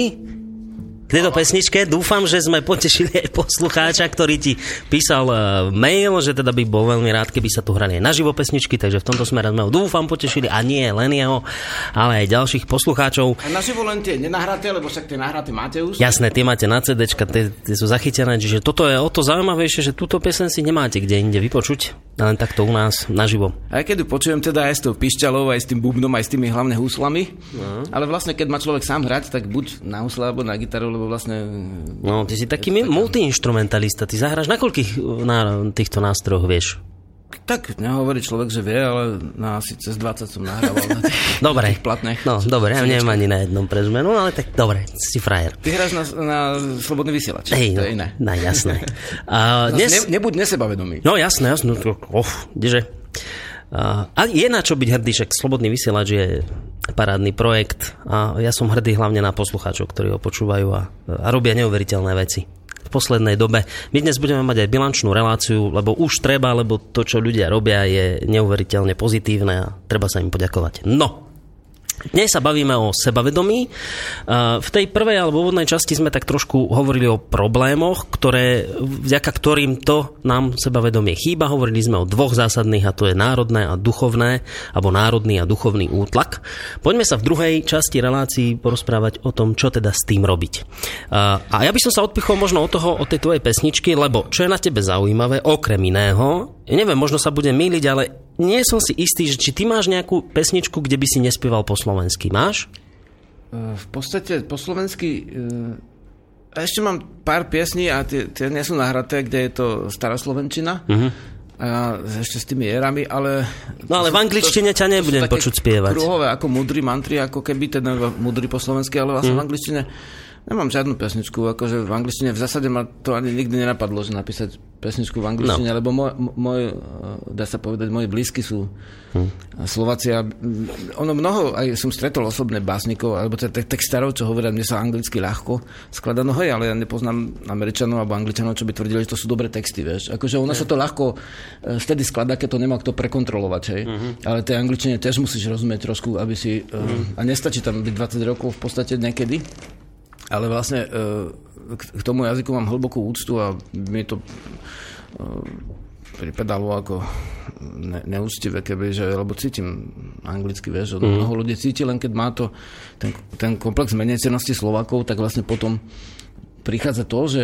tejto pesničke. Dúfam, že sme potešili aj poslucháča, ktorý ti písal eh, mail, že teda by bol veľmi rád, keby sa tu hrali aj naživo pesničky, takže v tomto smere sme ho dúfam potešili a nie len jeho, ale aj ďalších poslucháčov. A naživo len tie nenahraté, lebo však tie nahraté máte už. Jasné, tie máte na CD, tie, tie sú zachytené, čiže toto je o to zaujímavejšie, že túto pesen si nemáte kde inde vypočuť, len takto u nás naživo. Aj keď ju počujem teda aj s tou pišťalou, aj s tým bubnom, aj s tými hlavne húslami. No. Ale vlastne, keď má človek sám hrať, tak buď na husle, alebo na gitaru, lebo vlastne... No, ty si taký multiinstrumentalista, ty zahráš na koľkých na týchto nástrojoch vieš? Tak nehovorí človek, že vie, ale na asi cez 20 som nahrával na tých, dobre. tých platných. No, dobre, ja neviem ani na jednom pre zmenu, ale tak dobre, si frajer. Ty hráš na, na Slobodný vysielač, Hej, to no, je iné. No, jasné. A dnes... ne, nebuď nesebavedomý. No jasné, jasné. Oh, kdeže? A je na čo byť hrdý, však Slobodný vysielač je parádny projekt a ja som hrdý hlavne na poslucháčov, ktorí ho počúvajú a, a robia neuveriteľné veci v poslednej dobe. My dnes budeme mať aj bilančnú reláciu, lebo už treba, lebo to, čo ľudia robia, je neuveriteľne pozitívne a treba sa im poďakovať. No, dnes sa bavíme o sebavedomí. V tej prvej alebo úvodnej časti sme tak trošku hovorili o problémoch, ktoré, vďaka ktorým to nám sebavedomie chýba. Hovorili sme o dvoch zásadných, a to je národné a duchovné, alebo národný a duchovný útlak. Poďme sa v druhej časti relácií porozprávať o tom, čo teda s tým robiť. A ja by som sa odpichol možno od toho, od tej tvojej pesničky, lebo čo je na tebe zaujímavé, okrem iného, neviem, možno sa budem míliť, ale nie som si istý, že či ty máš nejakú pesničku, kde by si nespieval po slovensky. Máš? V podstate po slovensky ešte mám pár piesní a tie, tie nie sú nahraté, kde je to staroslovenčina. Uh-huh. A ešte s tými erami, ale... No ale v angličtine ťa nebudem počuť spievať. Kruhové, ako mudry mantry, ako keby ten mudry po slovensky, ale vlastne uh-huh. v angličtine Nemám žiadnu pesničku, akože v angličtine v zásade ma to ani nikdy nenapadlo, že napísať pesničku v angličtine, no. lebo môj, môj, dá sa povedať, moji blízky sú hm. Slováci a ono mnoho, aj som stretol osobné básnikov, alebo teda textárov, čo hovoria, mne sa anglicky ľahko skladá, no hej, ale ja nepoznám Američanov alebo Angličanov, čo by tvrdili, že to sú dobré texty, vieš. Akože ono sa to ľahko e, vtedy skladá, keď to nemá kto prekontrolovať, hej. Uh-huh. Ale tej angličtine tiež musíš rozumieť trošku, aby si... Uh-huh. A nestačí tam byť 20 rokov v podstate niekedy ale vlastne k tomu jazyku mám hlbokú úctu a mi to e, pripadalo ako ne, neúctivé, keby, že, lebo cítim anglicky, vieš, mm. mnoho ľudí cíti, len keď má to ten, ten komplex menecenosti Slovákov, tak vlastne potom prichádza to, že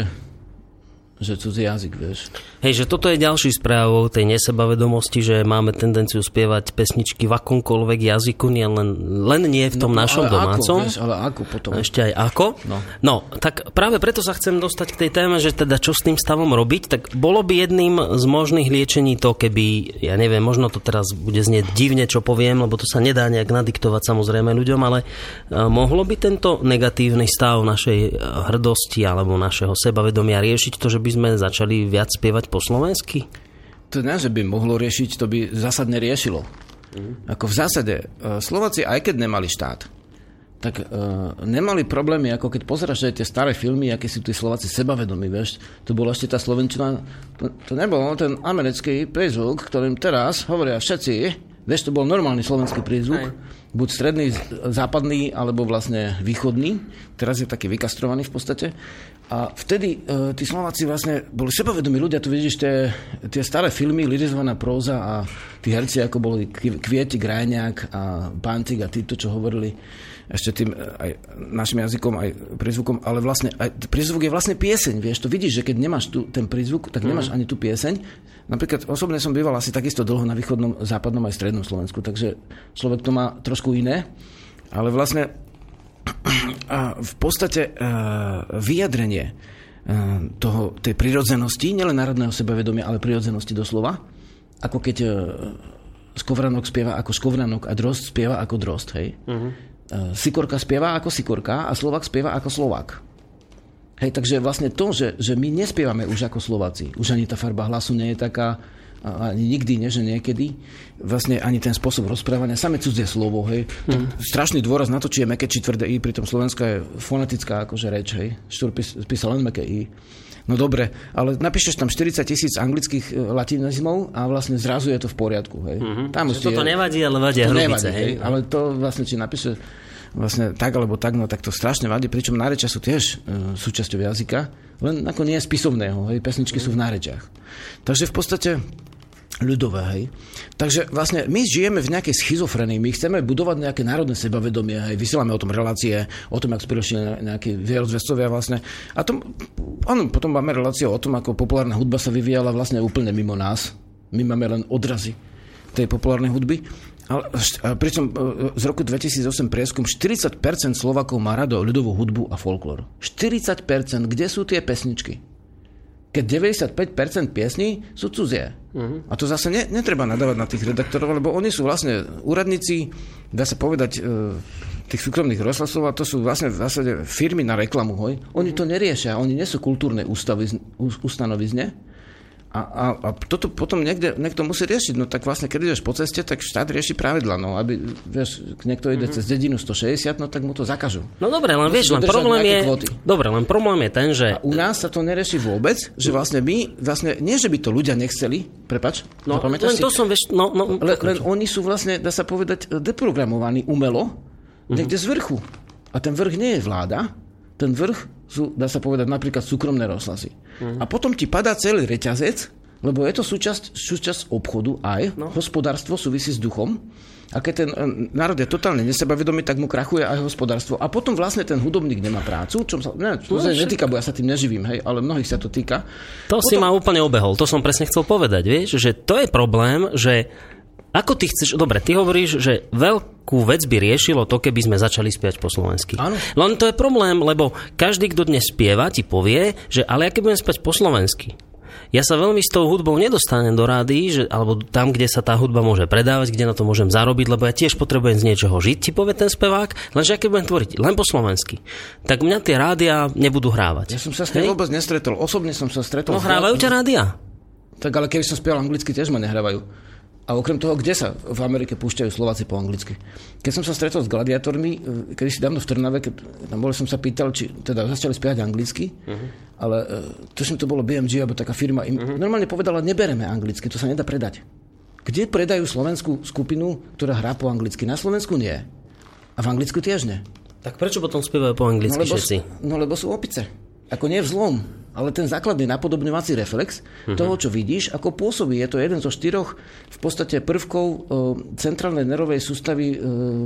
že cudzí jazyk, vieš. Hej, že toto je ďalší správou tej nesebavedomosti, že máme tendenciu spievať pesničky v akomkoľvek jazyku, nie len, len nie v tom no, našom ale domácom. Ako, vieš, ale ako potom? Ešte aj ako? No. no, tak práve preto sa chcem dostať k tej téme, že teda čo s tým stavom robiť, tak bolo by jedným z možných liečení to, keby, ja neviem, možno to teraz bude znieť divne, čo poviem, lebo to sa nedá nejak nadiktovať samozrejme ľuďom, ale uh, mohlo by tento negatívny stav našej hrdosti alebo našeho sebavedomia riešiť to, že by by sme začali viac spievať po slovensky? To nie, že by mohlo riešiť, to by zásadne riešilo. Mm. Ako v zásade, e, Slováci, aj keď nemali štát, tak uh, nemali problémy, ako keď pozeráš aj tie staré filmy, aké sú tí Slováci sebavedomí, vieš. To bolo ešte tá Slovenčina, to, to nebolo ten americký pejzvuk, ktorým teraz hovoria všetci, Vieš, to bol normálny slovenský prízvuk, Hej. buď stredný, západný, alebo vlastne východný. Teraz je taký vykastrovaný v podstate. A vtedy e, tí Slováci vlastne boli sebavedomí ľudia, tu vidíš tie, tie staré filmy, lirizovaná próza a tí herci, ako boli Kvi- Kvieti, Grajňák a Pantik a títo, čo hovorili ešte tým e, aj našim jazykom, aj prízvukom, ale vlastne aj prízvuk je vlastne pieseň, vieš, to vidíš, že keď nemáš tu, ten prízvuk, tak nemáš ani tú pieseň. Napríklad osobne som býval asi takisto dlho na východnom, západnom aj strednom Slovensku, takže človek to má trošku iné, ale vlastne v podstate uh, vyjadrenie uh, toho, tej prirodzenosti, nielen národného sebavedomia, ale prirodzenosti doslova, ako keď uh, Skovranok spieva ako Skovranok a Drost spieva ako Drost, hej. Uh-huh. Uh, Sikorka spieva ako Sikorka a Slovak spieva ako Slovak. Hej, takže vlastne to, že, že my nespievame už ako Slováci, už ani tá farba hlasu nie je taká, ani nikdy, nie, že niekedy, vlastne ani ten spôsob rozprávania, same cudzie slovo, hej. Mm. Strašný dôraz na to, či je meké, či tvrdé i, pritom Slovenska je fonetická akože reč, hej. Štúr pís, písal len meké i. No dobre, ale napíšeš tam 40 tisíc anglických e, latinizmov a vlastne zrazu je to v poriadku, hej. Mm-hmm. Tam Že toto nevadí, ale vadia to hrubice, nevadí, hej. hej. Ale to vlastne, či napíše vlastne tak alebo tak, no tak to strašne vadí, pričom nárečia sú tiež e, súčasťou jazyka, len ako nie spisovného, hej, pesničky sú v nárečiach. Takže v podstate ľudové, hej. Takže vlastne my žijeme v nejakej schizofrenii, my chceme budovať nejaké národné sebavedomie, hej, vysielame o tom relácie, o tom, ako spirošili nejaké vierozvestovia vlastne. A tom, áno, potom máme reláciu o tom, ako populárna hudba sa vyvíjala vlastne úplne mimo nás. My máme len odrazy tej populárnej hudby. Ale, pričom e, z roku 2008 prieskum 40% Slovakov má rado ľudovú hudbu a folklór. 40%, kde sú tie pesničky? Keď 95% piesní sú cudzie. Uh-huh. A to zase ne, netreba nadávať na tých redaktorov, lebo oni sú vlastne úradníci, dá sa povedať, e, tých súkromných rozhlasov a to sú vlastne v zásade firmy na reklamu. Hoj. Oni to neriešia, oni nie sú kultúrne ústavy, ustanovizne. A, a, a toto potom niekde, niekto musí riešiť. No tak vlastne, keď ideš po ceste, tak štát rieši pravidla. No, aby, vieš, niekto ide cez dedinu 160, no tak mu to zakažú. No dobre, len Musí vieš, len problém je... kvóty. Dobre, len problém je ten, že... U nás sa to nerieši vôbec, že vlastne my, vlastne, nie že by to ľudia nechceli, prepač, No, len si? to som, vieš, no, no, Le, len oni sú vlastne, dá sa povedať, deprogramovaní umelo, niekde z vrchu. A ten vrch nie je vláda, ten vrch sú, dá sa povedať, napríklad súkromné rozhlasy. A potom ti padá celý reťazec, lebo je to súčasť, súčasť obchodu aj, no. hospodárstvo súvisí s duchom. A keď ten e, národ je totálne nesebavedomý, tak mu krachuje aj hospodárstvo. A potom vlastne ten hudobník nemá prácu, čo sa, ne, čo sa netýka, bo ja sa tým neživím, hej, ale mnohých sa to týka. To si ma úplne obehol, to som presne chcel povedať, vieš, že to je problém, že ako ty chceš, dobre, ty hovoríš, že veľkú vec by riešilo to, keby sme začali spievať po slovensky. Áno. Len to je problém, lebo každý, kto dnes spieva, ti povie, že ale ja keď budem spievať po slovensky, ja sa veľmi s tou hudbou nedostanem do rády, že, alebo tam, kde sa tá hudba môže predávať, kde na to môžem zarobiť, lebo ja tiež potrebujem z niečoho žiť, ti povie ten spevák, lenže keď budem tvoriť len po slovensky, tak mňa tie rádia nebudú hrávať. Ja som sa s tým vôbec nestretol. Osobne som sa stretol. No hrávajú ťa rádia. Tak ale keby som spieval anglicky, tiež ma nehrávajú. A okrem toho, kde sa v Amerike púšťajú Slováci po anglicky? Keď som sa stretol s gladiátormi, e, kedy si dávno v Trnave, keď tam bol, som sa pýtal, či teda začali spievať anglicky, uh-huh. ale uh, tuším, to bolo BMG, alebo taká firma, im uh-huh. normálne povedala, nebereme anglicky, to sa nedá predať. Kde predajú slovenskú skupinu, ktorá hrá po anglicky? Na Slovensku nie. A v Anglicku tiež nie. Tak prečo potom spievajú po anglicky No lebo, všetci? no lebo sú opice. Ako nie v zlom, ale ten základný napodobňovací reflex uh-huh. toho, čo vidíš, ako pôsobí. Je to jeden zo štyroch v podstate prvkov e, centrálnej nervovej sústavy e,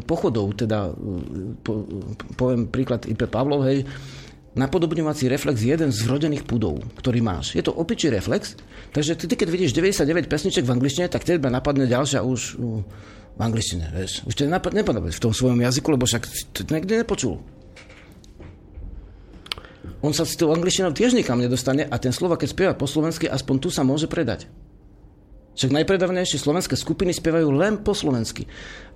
pochodov. Teda, e, po, poviem príklad IP Pavlov, hej, napodobňovací reflex je jeden z vrodených pudov, ktorý máš. Je to opičí reflex, takže ty, ty keď vidíš 99 pesniček v angličtine, tak teba napadne ďalšia už v angličtine, vieš. Už to napadne v tom svojom jazyku, lebo však to nikdy nepočul on sa s tou angličtinou tiež nikam nedostane a ten slova, keď spieva po slovensky, aspoň tu sa môže predať. Však najpredavnejšie slovenské skupiny spievajú len po slovensky.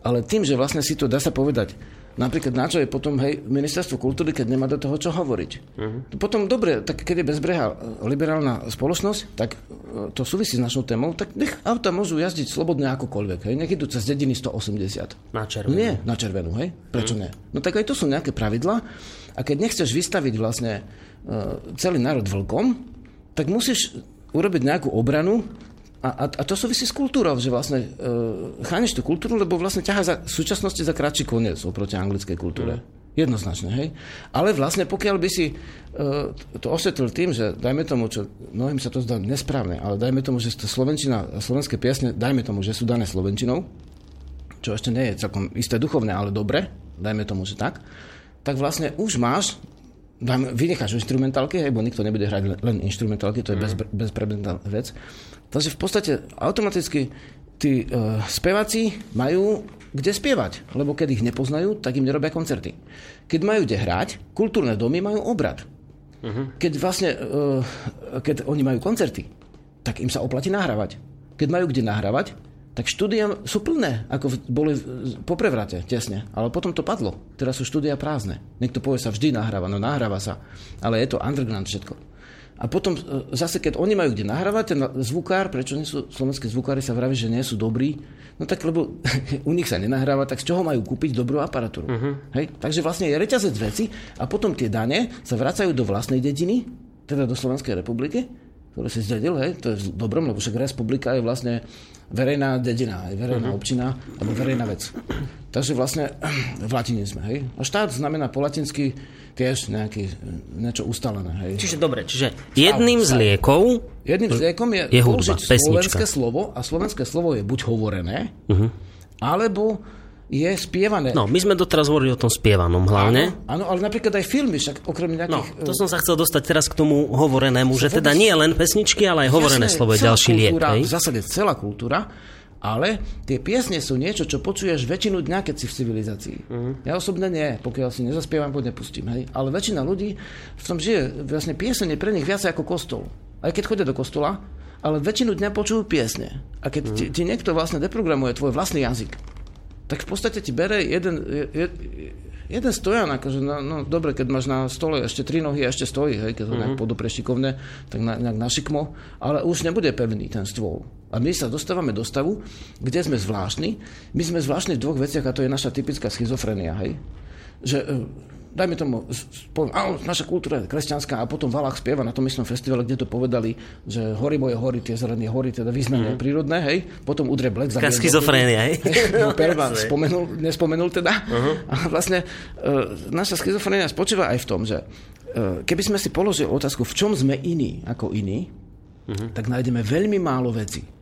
Ale tým, že vlastne si to dá sa povedať, napríklad na čo je potom hej, ministerstvo kultúry, keď nemá do toho čo hovoriť. Uh-huh. Potom dobre, tak keď je bezbreha liberálna spoločnosť, tak e, to súvisí s našou témou, tak nech auta môžu jazdiť slobodne akokoľvek. Hej. Nech idú cez dediny 180. Na červenú. Nie, na červenú, hej? Prečo nie? No tak aj to sú nejaké pravidlá a keď nechceš vystaviť vlastne uh, celý národ vlkom, tak musíš urobiť nejakú obranu a, a, a to súvisí s kultúrou, že vlastne uh, chrániš tú kultúru, lebo vlastne ťaha za, v súčasnosti za kratší koniec oproti anglickej kultúre. Mm. Jednoznačne, hej. Ale vlastne pokiaľ by si uh, to osvetlil tým, že dajme tomu, čo mnohým sa to zdá nesprávne, ale dajme tomu, že to Slovenčina a slovenské piesne, dajme tomu, že sú dané Slovenčinou, čo ešte nie je celkom isté duchovné, ale dobre, dajme tomu, že tak, tak vlastne už máš dám, vynecháš instrumentálky, hej, bo nikto nebude hrať len, len instrumentálky, to je bez, bezpredmetná vec. Takže v podstate automaticky tí uh, speváci majú kde spievať, lebo keď ich nepoznajú, tak im nerobia koncerty. Keď majú kde hrať, kultúrne domy majú obrad. Uh-huh. Keď vlastne, uh, keď oni majú koncerty, tak im sa oplatí nahrávať. Keď majú kde nahrávať, tak štúdia sú plné, ako boli po prevrate, tesne. Ale potom to padlo. Teraz sú štúdia prázdne. Niekto povie sa vždy nahráva, no nahráva sa. Ale je to underground všetko. A potom e, zase, keď oni majú kde nahrávať, ten zvukár, prečo nie sú slovenské zvukári sa vraví, že nie sú dobrí, no tak lebo u nich sa nenahráva, tak z čoho majú kúpiť dobrú aparatúru? Uh-huh. Hej? Takže vlastne je reťazec veci a potom tie dane sa vracajú do vlastnej dediny, teda do Slovenskej republiky, ktoré si zdedil, hej, to je dobrom, lebo však republika je vlastne verejná dedina, aj verejná uh-huh. občina, alebo verejná vec. Takže vlastne v latine sme, hej. A štát znamená po latinsky tiež nejaký, niečo ustalené, hej. Čiže dobre, čiže jedným z liekov Jedným z liekom je, je hudba, slovenské slovo a slovenské slovo je buď hovorené, uh-huh. alebo je spievané. No, my sme doteraz hovorili o tom spievanom hlavne. Áno, áno, ale napríklad aj filmy, však okrem nejakých... No, to som sa chcel dostať teraz k tomu hovorenému, že teda nie len pesničky, ale aj hovorené Jasné, slovo je ďalší liek. V zásade celá kultúra, ale tie piesne sú niečo, čo počuješ väčšinu dňa, keď si v civilizácii. Uh-huh. Ja osobne nie, pokiaľ si nezaspievam, poď nepustím. Hej? Ale väčšina ľudí v tom žije. Vlastne piesne je pre nich viac ako kostol. Aj keď chodia do kostola, ale väčšinu dňa počujú piesne. A keď uh-huh. ti, ti niekto vlastne deprogramuje tvoj vlastný jazyk, tak v podstate ti bere jeden, jed, jeden stojan, akože no, no dobre, keď máš na stole ešte tri nohy a ešte stojí, hej, keď to mm-hmm. nejak podopre šikovne, tak na, nejak našikmo, ale už nebude pevný ten stôl. A my sa dostávame do stavu, kde sme zvláštni. My sme zvláštni v dvoch veciach a to je naša typická schizofrenia, hej. Že dajme tomu, poviem, áno, naša kultúra je kresťanská a potom Valach spieva na tom istom festivale, kde to povedali, že hory moje hory, tie zelené hory, teda významne mm. prírodné, hej, potom udre Black za schizofrénia, hej? No, Perva spomenul, nespomenul teda. Uh-huh. A vlastne uh, naša schizofrénia spočíva aj v tom, že uh, keby sme si položili otázku, v čom sme iní ako iní, uh-huh. tak nájdeme veľmi málo vecí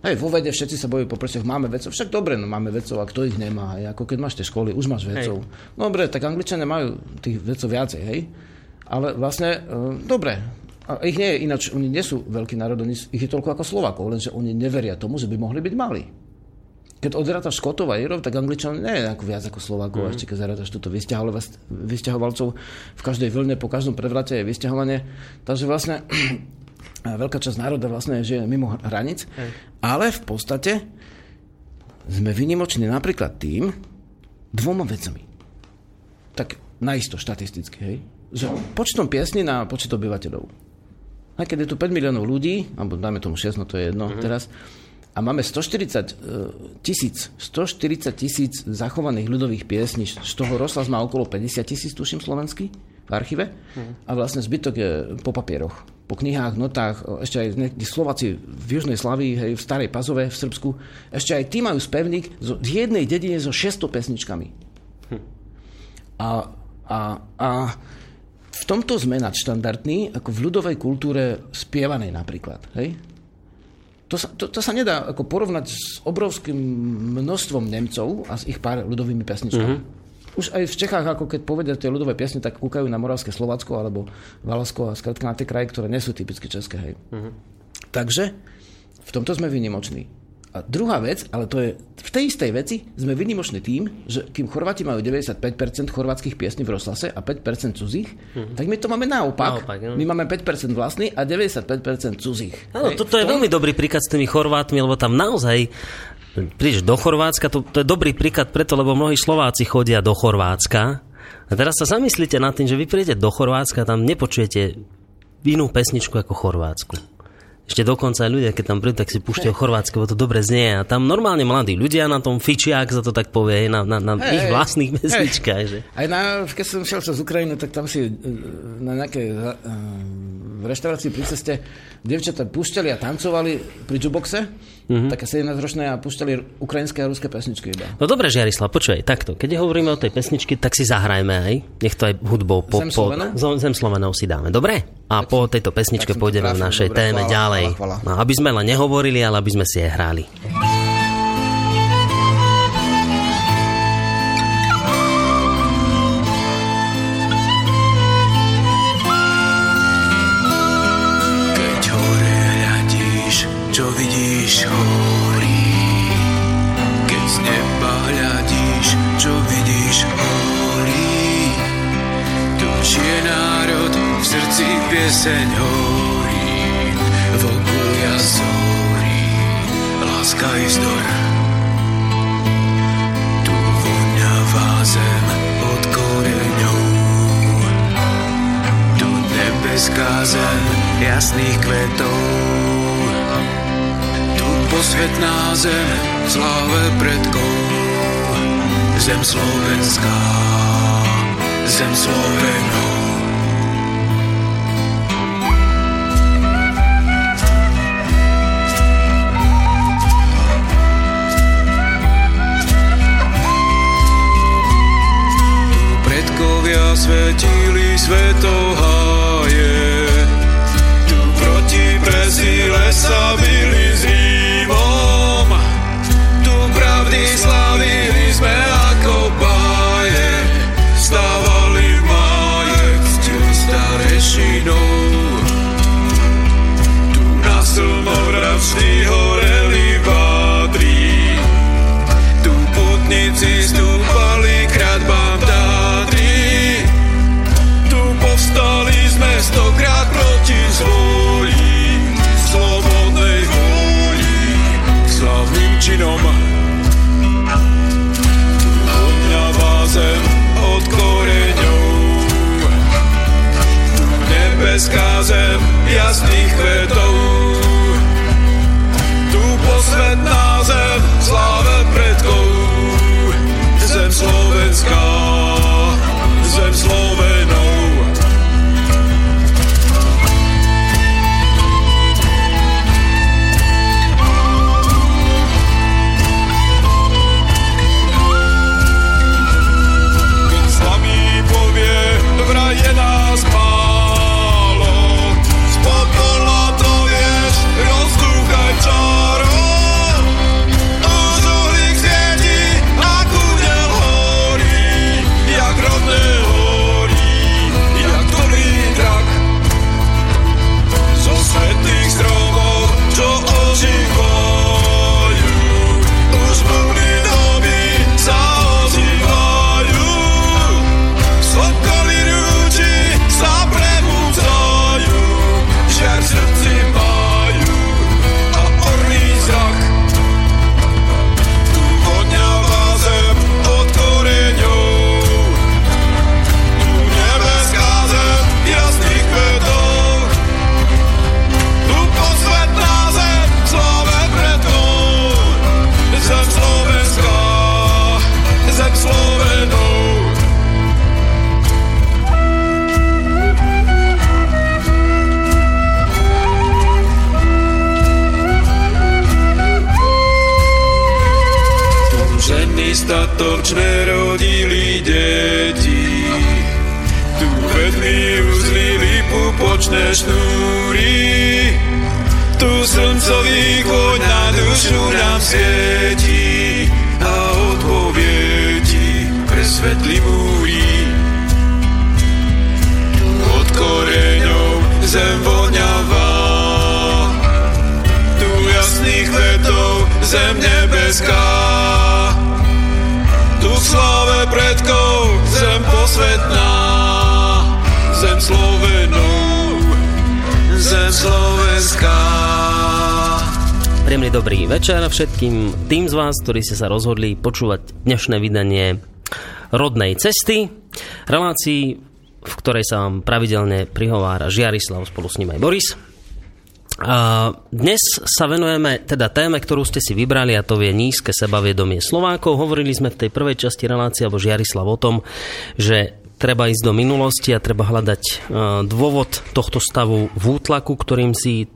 Hej, vo vede všetci sa bojujú po prstiach, máme vedcov, však dobre, no máme vedcov, a kto ich nemá, hej, ako keď máš tie školy, už máš vedcov. Hej. Dobre, tak Angličania majú tých vedcov viacej, hej, ale vlastne, e, dobre, a ich nie je ináč, oni nie sú veľký národ, oni, ich je toľko ako Slovakov, lenže oni neveria tomu, že by mohli byť malí. Keď odrátaš Škotov a Irov, tak Angličan nie je ako viac ako Slovákov, mm. ešte keď zarátaš túto vysťahovalcov v každej vlne, po každom prevrate je vysťahovanie. Takže vlastne veľká časť národa vlastne žije mimo hranic, Hej. ale v podstate sme vynimoční napríklad tým dvoma vecami. Tak naisto štatisticky, hej? Že počtom piesní na počet obyvateľov. Aj keď je tu 5 miliónov ľudí, alebo dáme tomu 6, no to je jedno uh-huh. teraz, a máme 140 e, tisíc, 140 tisíc zachovaných ľudových piesní, z toho rozhlas má okolo 50 tisíc, tuším, slovenský v archíve a vlastne zbytok je po papieroch po knihách, notách, ešte aj nejakí Slováci v Južnej Slavii, hej, v Starej Pazove, v Srbsku, ešte aj tí majú spevník v jednej dedine so 600 pesničkami. A, a, a v tomto sme nadštandardní, ako v ľudovej kultúre spievanej napríklad. Hej? To sa, to, to sa nedá ako porovnať s obrovským množstvom Nemcov a s ich pár ľudovými pesničkami. Mm-hmm už aj v Čechách, ako keď povedia tie ľudové piesne, tak kúkajú na Moravské Slovacko alebo Valasko a skrátka na tie kraje, ktoré nie sú typicky české. Hej. Uh-huh. Takže v tomto sme vynimoční. A druhá vec, ale to je v tej istej veci, sme vynimoční tým, že kým Chorváti majú 95% chorvátskych piesní v rozhlase a 5% cudzích, uh-huh. tak my to máme naopak. naopak no. My máme 5% vlastný a 95% cudzích. Áno, toto je tom... veľmi dobrý príklad s tými Chorvátmi, lebo tam naozaj prídeš do Chorvátska, to, to je dobrý príklad preto, lebo mnohí Slováci chodia do Chorvátska. A teraz sa zamyslíte nad tým, že vy prídete do Chorvátska tam nepočujete inú pesničku ako Chorvátsku. Ešte dokonca aj ľudia, keď tam prídu, tak si púšťajú chorvátske, lebo to dobre znie. A tam normálne mladí ľudia na tom fičia, ak sa to tak povie, na, na, na hey, ich vlastných pesničkách. Že? Aj na, keď som šiel z Ukrajiny, tak tam si e, na nejaké uh, v reštaurácii pri ceste dievčatá púšťali a tancovali pri juboxe, mm-hmm. také 17-ročné a púšťali ukrajinské a ruské pesničky iba. No dobre, Žiarislav, počuj, takto. Keď hovoríme o tej pesničky, tak si zahrajme aj. Nech to aj hudbou po, Zem Slovenov? Zem, Zem Slovenov si dáme, dobre? A po tejto pesničke tak pôjdeme v našej dobre, téme chvála, ďalej. chvála, chvála. No, aby sme len nehovorili, ale aby sme si aj hrali. Čo vidíš horí. Tu žije národ, v srdci pieseň horí. V oku jazorí, láska i vzdor. Tu voňavá zem od koreňov. Tu nebeská zem jasných kvetov. Tu posvetná zem v predkov. Zem slovenská, zem Slovenov. predkovia svetili svetoháje. Tu proti presíle sa byli s Ženy statočné rodili deti, tu vedli uzlili pupočné šnúry. Tu slncový choď na dušu nám svieti a odpovieti presvetli múry. Tu od koreňov zem voňavá, tu jasných kvetov zem nebeská. Posvetná, zem Slovenov, zem slovenská. Príjemný dobrý večer všetkým tým z vás, ktorí ste sa rozhodli počúvať dnešné vydanie Rodnej cesty, relácii, v ktorej sa vám pravidelne prihovára Žiarislav, spolu s ním aj Boris. Dnes sa venujeme teda téme, ktorú ste si vybrali a to je nízke sebavedomie Slovákov. Hovorili sme v tej prvej časti relácie, alebo Žiarislav o tom, že treba ísť do minulosti a treba hľadať e, dôvod tohto stavu v útlaku, ktorým si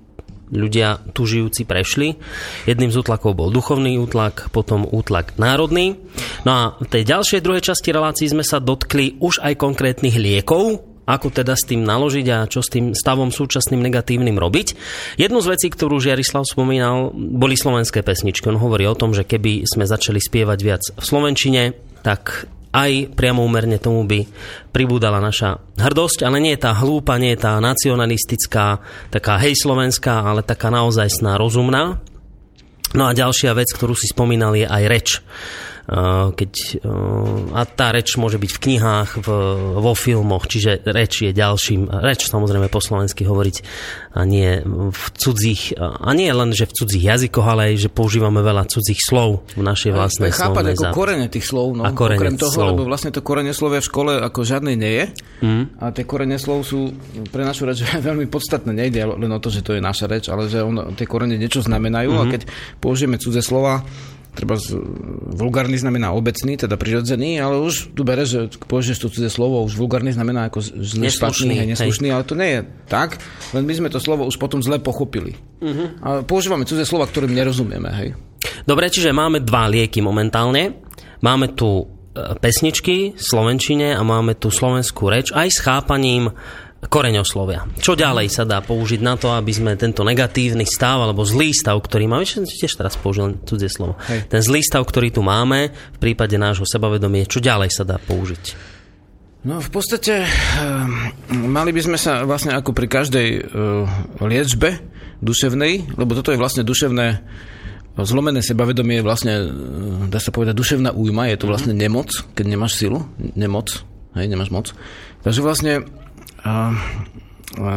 ľudia tu žijúci prešli. Jedným z útlakov bol duchovný útlak, potom útlak národný. No a v tej ďalšej druhej časti relácií sme sa dotkli už aj konkrétnych liekov, ako teda s tým naložiť a čo s tým stavom súčasným negatívnym robiť. Jednu z vecí, ktorú Žiarislav spomínal, boli slovenské pesničky. On hovorí o tom, že keby sme začali spievať viac v slovenčine, tak aj priamo úmerne tomu by pribúdala naša hrdosť, ale nie je tá hlúpa, nie je tá nacionalistická, taká hej slovenská, ale taká naozaj sná rozumná. No a ďalšia vec, ktorú si spomínal, je aj reč keď, a tá reč môže byť v knihách, v, vo filmoch, čiže reč je ďalším, reč samozrejme po slovensky hovoriť a nie v cudzích, a nie len, že v cudzích jazykoch, ale aj, že používame veľa cudzích slov v našej vlastnej Chápať slovnej ako korene tých slov, no, a korene okrem toho, slov. lebo vlastne to korene slovia v škole ako žiadnej nie je mm. a tie korene slov sú pre našu reč veľmi podstatné. Nejde len o to, že to je naša reč, ale že on, tie korene niečo znamenajú mm. a keď použijeme cudze slova, treba z, vulgárny znamená obecný, teda prirodzený, ale už tu bere, že použiješ to cudzie slovo, už vulgárny znamená ako špatný, hej, neslušný, ale to nie je tak, len my sme to slovo už potom zle pochopili. Uh-huh. A používame cudzie slova, ktorým nerozumieme, hej. Dobre, čiže máme dva lieky momentálne. Máme tu e, pesničky v slovenčine a máme tu slovenskú reč aj s chápaním koreňoslovia. Čo ďalej sa dá použiť na to, aby sme tento negatívny stav alebo zlý stav, ktorý máme, tiež teraz použil cudzie slovo, Hej. ten zlý stav, ktorý tu máme v prípade nášho sebavedomia, čo ďalej sa dá použiť? No v podstate um, mali by sme sa vlastne ako pri každej uh, liečbe duševnej, lebo toto je vlastne duševné zlomené sebavedomie je vlastne, dá sa povedať, duševná újma, je to vlastne nemoc, keď nemáš silu, nemoc, hej, nemáš moc. Takže vlastne a, a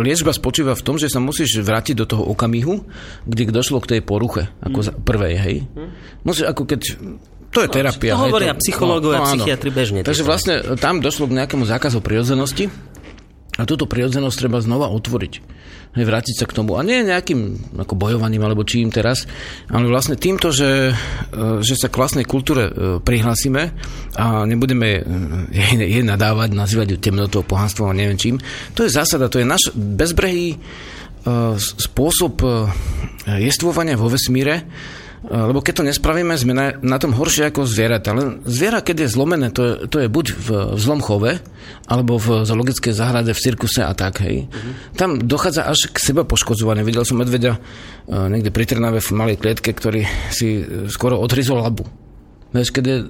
liečba spočíva v tom, že sa musíš vrátiť do toho okamihu, kde došlo k tej poruche, ako mm. prvej, hej. Mm. Musíš ako keď to je terapia. To hovoria psychológovia no, no, psychiatri bežne. Takže vlastne tam došlo k nejakému zákazu prirodzenosti a túto prirodzenosť treba znova otvoriť vrátiť sa k tomu. A nie nejakým ako bojovaním alebo čím teraz, ale vlastne týmto, že, e, že sa k vlastnej kultúre e, prihlásime a nebudeme jej, jej nadávať, nazývať ju temnotou, pohanstvom a neviem čím. To je zásada, to je náš bezbrehý e, spôsob jestvovania vo vesmíre, lebo keď to nespravíme, sme na, na tom horšie ako zvieratá. Len zviera, keď je zlomené, to je, to je buď v, v zlom chove, alebo v zoologickej záhrade, v cirkuse a tak, hej. Uh-huh. Tam dochádza až k seba poškodzovaniu. Videl som medveďa uh, niekde pri Trnave v malej klietke, ktorý si uh, skoro odrizol labu. Vieš, keď je e,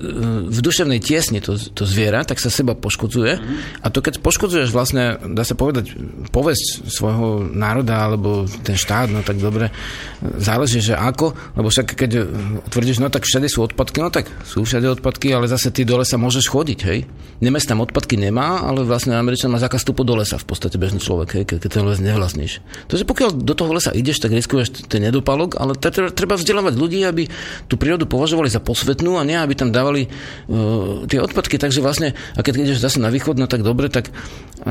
v duševnej tiesni to, to zviera, tak sa seba poškodzuje. Mm. A to keď poškodzuješ vlastne, dá sa povedať, povesť svojho národa alebo ten štát, no tak dobre, záleží, že ako, lebo však keď tvrdíš, no tak všade sú odpadky, no tak sú všade odpadky, ale zase ty dole sa môžeš chodiť, hej. Nemes tam odpadky nemá, ale vlastne Američan má zákaz vstupu do lesa, v podstate bežný človek, hej, keď, ten les nevlastníš. Takže pokiaľ do toho lesa ideš, tak riskuješ ten nedopalok, ale treba vzdelávať ľudí, aby tú prírodu považovali za posvetnú a nie, aby tam dávali uh, tie odpadky. Takže vlastne, a keď ideš zase na východ, no tak dobre, tak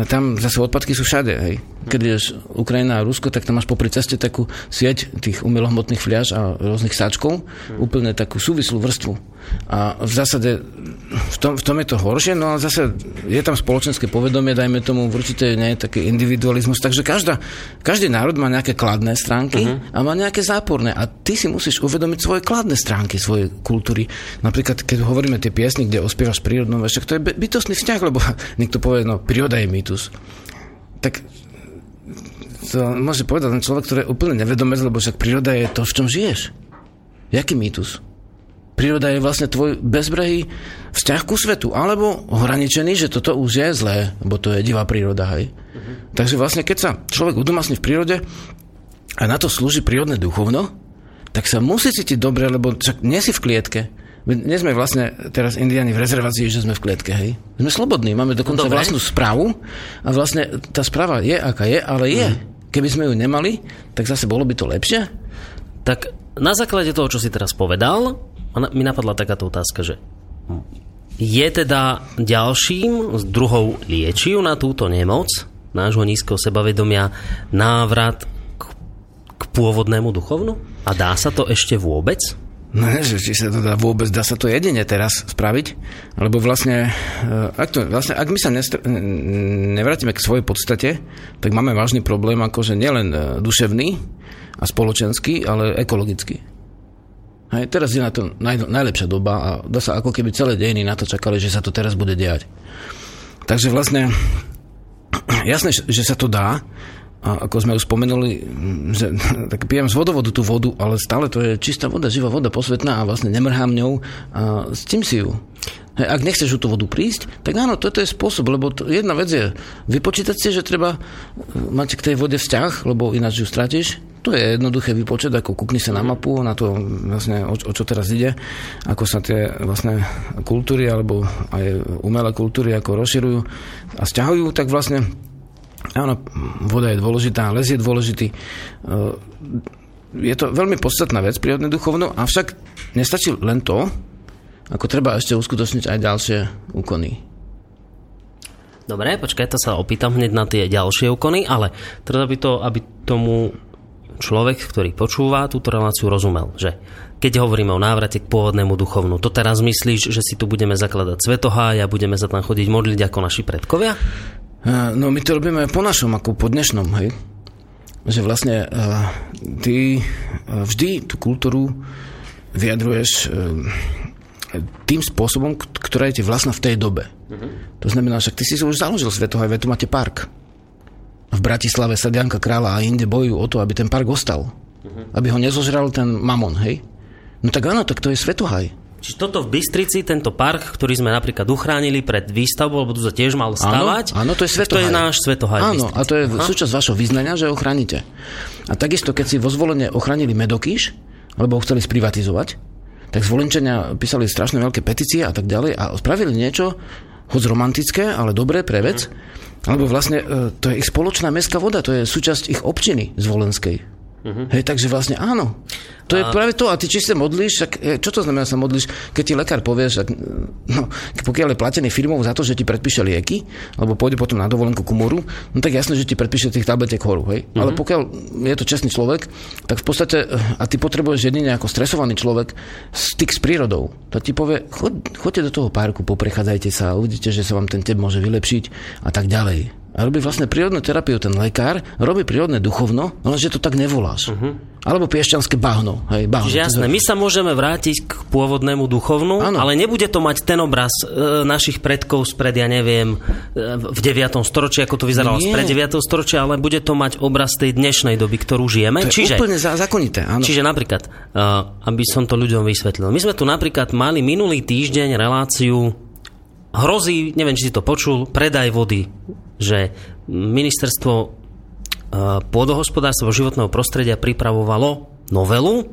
tam zase odpadky sú všade. Hej. Keď ideš Ukrajina a Rusko, tak tam máš popri ceste takú sieť tých umelohmotných fľaž a rôznych sáčkov, hmm. úplne takú súvislú vrstvu. A v zásade v tom, v tom je to horšie, no a zase je tam spoločenské povedomie, dajme tomu určite nie taký individualizmus, takže každá, každý národ má nejaké kladné stránky uh-huh. a má nejaké záporné a ty si musíš uvedomiť svoje kladné stránky svojej kultúry. Napríklad, keď hovoríme tie piesny, kde ospievaš prírodnú vec, to je bytostný vzťah, lebo niekto povie, no príroda je mýtus. Tak to môže povedať ten človek, ktorý je úplne nevedomec, lebo však príroda je to, v čom žiješ. Jaký mýtus? Príroda je vlastne tvoj bezbrehý vzťah ku svetu, alebo ohraničený, že toto už je zlé, lebo to je divá príroda, hej. Uh-huh. Takže vlastne, keď sa človek udomasní v prírode a na to slúži prírodné duchovno, tak sa musí cítiť dobre, lebo však nie si v klietke. My nie sme vlastne teraz indiani v rezervácii, že sme v klietke, hej. Sme slobodní, máme dokonca Dobre. vlastnú správu a vlastne tá správa je, aká je, ale je. Mm. Keby sme ju nemali, tak zase bolo by to lepšie? Tak na základe toho, čo si teraz povedal, mi napadla takáto otázka, že je teda ďalším druhou liečiv na túto nemoc nášho nízkeho sebavedomia návrat k, k pôvodnému duchovnu? A dá sa to ešte vôbec? No že či sa to dá vôbec, dá sa to jedine teraz spraviť, lebo vlastne, eh, ak, to, vlastne, ak my sa nestr- n- nevrátime k svojej podstate, tak máme vážny problém akože nielen eh, duševný a spoločenský, ale ekologický. Hej, teraz je na to naj, najlepšia doba a dá sa ako keby celé dejiny na to čakali, že sa to teraz bude diať. Takže vlastne jasné, že sa to dá, a ako sme už spomenuli, že tak pijem z vodovodu tú vodu, ale stále to je čistá voda, živá voda, posvetná a vlastne nemrhám ňou a s tým si ju. Ak nechceš o tú vodu prísť, tak áno, toto je spôsob, lebo to, jedna vec je vypočítať si, že treba mať k tej vode vzťah, lebo ináč ju stratíš. To je jednoduché vypočet, ako kúkni sa na mapu, na to vlastne, o, o čo teraz ide, ako sa tie vlastne kultúry alebo aj umelé kultúry ako rozširujú a stiahujú, tak vlastne Áno, voda je dôležitá, les je dôležitý. Je to veľmi podstatná vec, prírodné duchovno, avšak nestačí len to, ako treba ešte uskutočniť aj ďalšie úkony. Dobre, počkaj, to sa opýtam hneď na tie ďalšie úkony, ale treba by to, aby tomu človek, ktorý počúva túto reláciu, rozumel, že keď hovoríme o návrate k pôvodnému duchovnu, to teraz myslíš, že si tu budeme zakladať svetoháj a budeme sa tam chodiť modliť ako naši predkovia? No my to robíme po našom, ako po dnešnom, hej. Že vlastne uh, ty uh, vždy tú kultúru vyjadruješ uh, tým spôsobom, ktorá je ti vlastná v tej dobe. Uh-huh. To znamená, že ty si už založil Svetohaj, tu máte park. V Bratislave sa Dianka Kráľa a inde bojujú o to, aby ten park ostal. Uh-huh. Aby ho nezožral ten mamon, hej? No tak áno, tak to je Svetohaj. Čiže toto v Bystrici, tento park, ktorý sme napríklad uchránili pred výstavbou, lebo tu sa tiež mal stavať. Áno, áno to je svetohaj. To je náš svetohaj. Áno, a to je Aha. súčasť vašho vyznania, že ho chránite. A takisto, keď si vo zvolenie ochránili Medokýš, alebo ho chceli sprivatizovať, tak zvolenčania písali strašne veľké petície a tak ďalej a spravili niečo, hoď romantické, ale dobré pre vec, mm. alebo vlastne e, to je ich spoločná mestská voda, to je súčasť ich občiny zvolenskej. Uh-huh. Hej, takže vlastne áno. To a... je práve to. A ty či sa modlíš, tak, čo to znamená sa modlíš, keď ti lekár povie, že no, pokiaľ je platený firmou za to, že ti predpíše lieky, alebo pôjde potom na dovolenku ku moru, no tak jasné, že ti predpíše tých tabletiek horu. Hej? Uh-huh. Ale pokiaľ je to čestný človek, tak v podstate, a ty potrebuješ jedine ako stresovaný človek styk s prírodou, tak ti povie, chod, choďte do toho parku, poprechádzajte sa, uvidíte, že sa vám ten tep môže vylepšiť a tak ďalej a robí vlastne prírodnú terapiu ten lekár, robí prírodné duchovno, lenže to tak nevoláš. Uh-huh. Alebo piešťanské bahno. Hej, bahno. Čiže jasné, my sa môžeme vrátiť k pôvodnému duchovnu, ano. ale nebude to mať ten obraz e, našich predkov spred, ja neviem, e, v 9. storočí, ako to vyzeralo Nie. spred 9. storočia, ale bude to mať obraz tej dnešnej doby, ktorú žijeme. To je čiže, úplne zákonité, áno. Čiže napríklad, e, aby som to ľuďom vysvetlil, my sme tu napríklad mali minulý týždeň reláciu hrozí, neviem, či si to počul, predaj vody že ministerstvo e, pôdohospodárstva životného prostredia pripravovalo novelu,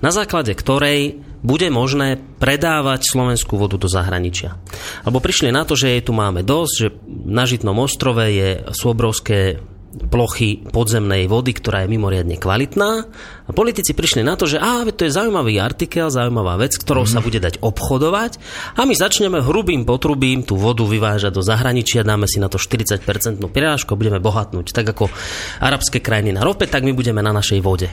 na základe ktorej bude možné predávať slovenskú vodu do zahraničia. Alebo prišli na to, že jej tu máme dosť, že na Žitnom ostrove je, sú obrovské plochy podzemnej vody, ktorá je mimoriadne kvalitná. A politici prišli na to, že á, to je zaujímavý artikel, zaujímavá vec, ktorou mm. sa bude dať obchodovať a my začneme hrubým potrubím tú vodu vyvážať do zahraničia, dáme si na to 40% prirážku budeme bohatnúť. Tak ako arabské krajiny na rope, tak my budeme na našej vode.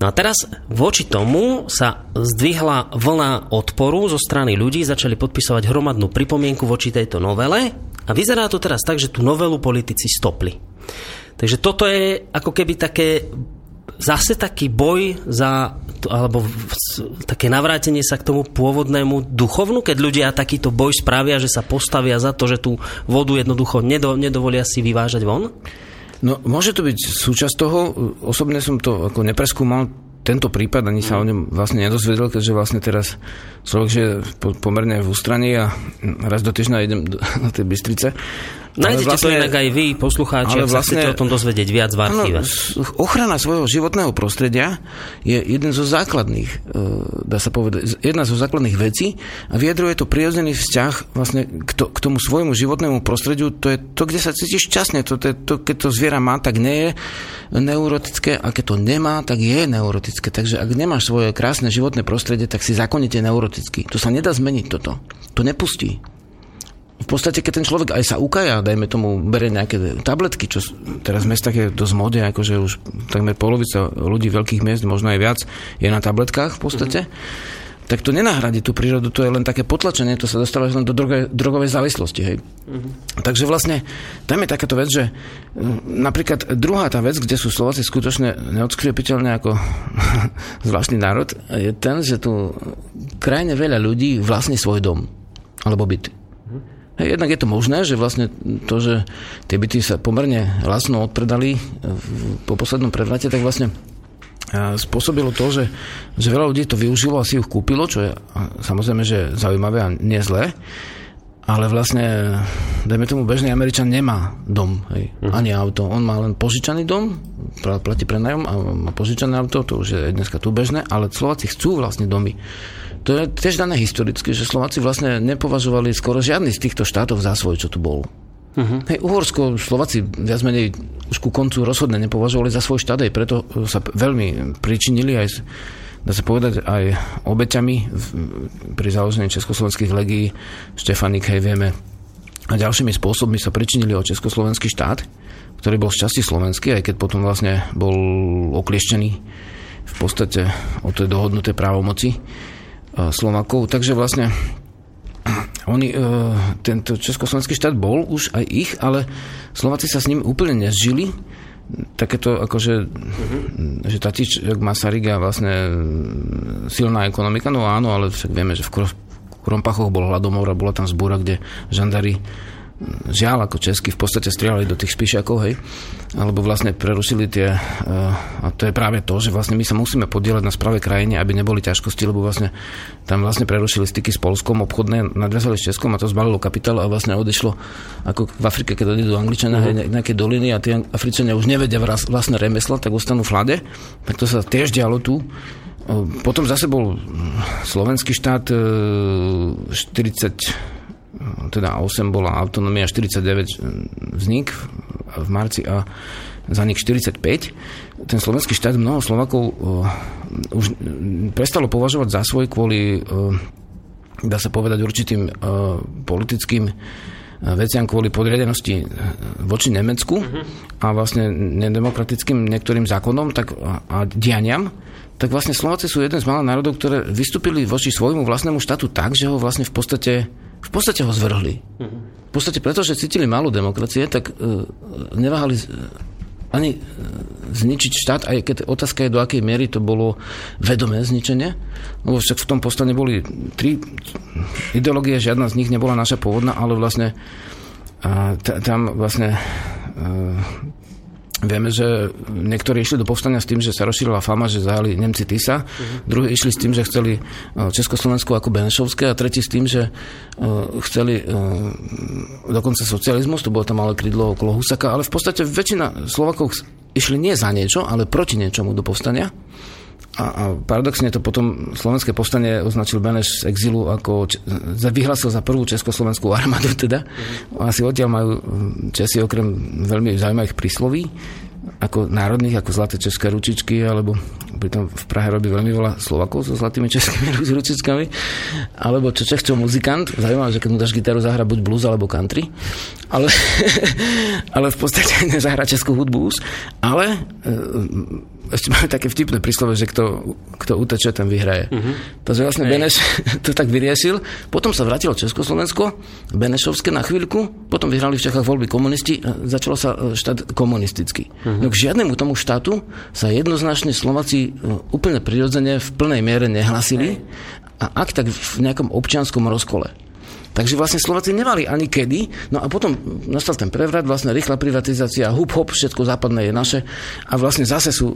No a teraz voči tomu sa zdvihla vlna odporu zo strany ľudí, začali podpisovať hromadnú pripomienku voči tejto novele a vyzerá to teraz tak, že tú novelu politici stopli. Takže toto je ako keby také zase taký boj za, alebo také navrátenie sa k tomu pôvodnému duchovnu, keď ľudia takýto boj spravia, že sa postavia za to, že tú vodu jednoducho nedo, nedovolia si vyvážať von? No, môže to byť súčasť toho. Osobne som to ako nepreskúmal tento prípad, ani sa o ňom vlastne nedozvedel, keďže vlastne teraz človek, že pomerne v ústraní a raz do týždňa idem do, do tej Bystrice Nájdete vlastne, to inak aj vy, poslucháči, ak vlastne, sa chcete o tom dozvedieť viac v archíve. ochrana svojho životného prostredia je jeden zo základných, e, dá sa povedať, jedna zo základných vecí a vyjadruje to prirodzený vzťah vlastne k, to, k tomu svojmu životnému prostrediu. To je to, kde sa cítiš šťastne. To, to, to, keď to zviera má, tak nie je neurotické a keď to nemá, tak je neurotické. Takže ak nemáš svoje krásne životné prostredie, tak si zákonite neurotický. To sa nedá zmeniť toto. To nepustí. V podstate, keď ten človek aj sa ukaja, dajme tomu, berie nejaké tabletky, čo teraz v mestách je dosť mode, akože už takmer polovica ľudí veľkých miest, možno aj viac, je na tabletkách v podstate, mm-hmm. tak to nenahradí tú prírodu, to je len také potlačenie, to sa dostáva len do droge, drogovej závislosti. Hej. Mm-hmm. Takže vlastne tam je takáto vec, že mm, napríklad druhá tá vec, kde sú Slováci skutočne neodskriepiteľne ako zvláštny národ, je ten, že tu krajne veľa ľudí vlastní svoj dom alebo byt. Jednak je to možné, že vlastne to, že tie byty sa pomerne lacno odpredali po poslednom prevrate, tak vlastne spôsobilo to, že, že veľa ľudí to využilo a si ich kúpilo, čo je samozrejme, že zaujímavé a nie zlé, ale vlastne, dajme tomu, bežný Američan nemá dom, hej, ani auto. On má len požičaný dom, platí prenajom a má požičané auto, to už je dneska tu bežné, ale Slováci chcú vlastne domy. To je tiež dané historicky, že Slováci vlastne nepovažovali skoro žiadny z týchto štátov za svoj, čo tu bol. Uh-huh. Hej, Uhorsko, Slováci viac menej už ku koncu rozhodne nepovažovali za svoj štát, aj preto sa p- veľmi pričinili aj, dá sa povedať, aj obeťami v, pri založení československých legií, Štefanik, hej, vieme, a ďalšími spôsobmi sa pričinili o československý štát, ktorý bol z časti slovenský, aj keď potom vlastne bol oklieštený v podstate o tej dohodnuté právomoci e, Slovakov. Takže vlastne oni, e, tento československý štát bol už aj ich, ale Slováci sa s ním úplne nezžili. Takéto akože, uh-huh. že Tatič, Masaryk a vlastne mm, silná ekonomika, no áno, ale však vieme, že v Kro- Krompachoch bol hladomor a bola tam zbúra, kde žandári mm, žiaľ ako česky v podstate strieľali do tých spíšakov, hej, alebo vlastne prerušili tie, uh, a to je práve to, že vlastne my sa musíme podielať na správe krajine, aby neboli ťažkosti, lebo vlastne tam vlastne prerušili styky s Polskom, obchodné nadviazali s Českom a to zbalilo kapitál a vlastne odišlo ako v Afrike, keď odídu Angličania, uh-huh. nejaké doliny a tie Afričania už nevedia vlastné remesla, tak ostanú v hlade, tak to sa tiež dialo tu. Potom zase bol mm, slovenský štát e, 40 teda 8 bola autonómia, 49 vznik v marci a za nich 45. Ten slovenský štát mnoho Slovakov uh, už prestalo považovať za svoj kvôli, dá sa povedať, určitým politickým veciam kvôli podriadenosti voči Nemecku a vlastne nedemokratickým niektorým zákonom tak, a dianiam, tak vlastne Slováci sú jeden z malých národov, ktoré vystúpili voči svojmu vlastnému štátu tak, že ho vlastne v podstate v podstate ho zvrhli. V podstate preto, že cítili málo demokracie, tak uh, neváhali uh, ani uh, zničiť štát, aj keď otázka je, do akej miery to bolo vedomé zničenie. Lebo však v tom povstane boli tri ideológie, žiadna z nich nebola naša pôvodná, ale vlastne uh, t- tam vlastne Vieme, že niektorí išli do povstania s tým, že sa rozšírila fama, že zahali Nemci Tisa, uh-huh. druhí išli s tým, že chceli Československo ako Benešovské a tretí s tým, že uh, chceli uh, dokonca socializmus, to bolo tam malé krídlo okolo Husaka, ale v podstate väčšina Slovakov išli nie za niečo, ale proti niečomu do povstania. A, a paradoxne to potom slovenské povstanie označil Beneš z exilu ako vyhlásil za prvú československú armádu teda. Mm-hmm. Asi odtiaľ majú Česi okrem veľmi zaujímavých prísloví ako národných, ako zlaté české ručičky, alebo pritom v Prahe robí veľmi veľa Slovakov so zlatými českými ručičkami, alebo čo Čech, čo muzikant. Zaujímavé, že keď mu dáš gitaru, zahra buď blues alebo country, ale, ale v podstate nezahra českú hudbu ale ešte máme také vtipné príslove, že kto, kto uteče, ten vyhraje. Uh-huh. Takže vlastne hey. Beneš to tak vyriešil. Potom sa vrátilo Československo, Benešovské na chvíľku, potom vyhrali v Čechách voľby komunisti, začalo sa štát komunistický. Uh-huh. No k žiadnemu tomu štátu sa jednoznačne Slováci úplne prirodzene v plnej miere nehlasili a ak tak v nejakom občianskom rozkole. Takže vlastne Slováci nemali ani kedy, no a potom nastal ten prevrat, vlastne rýchla privatizácia, hup hop, všetko západné je naše a vlastne zase sú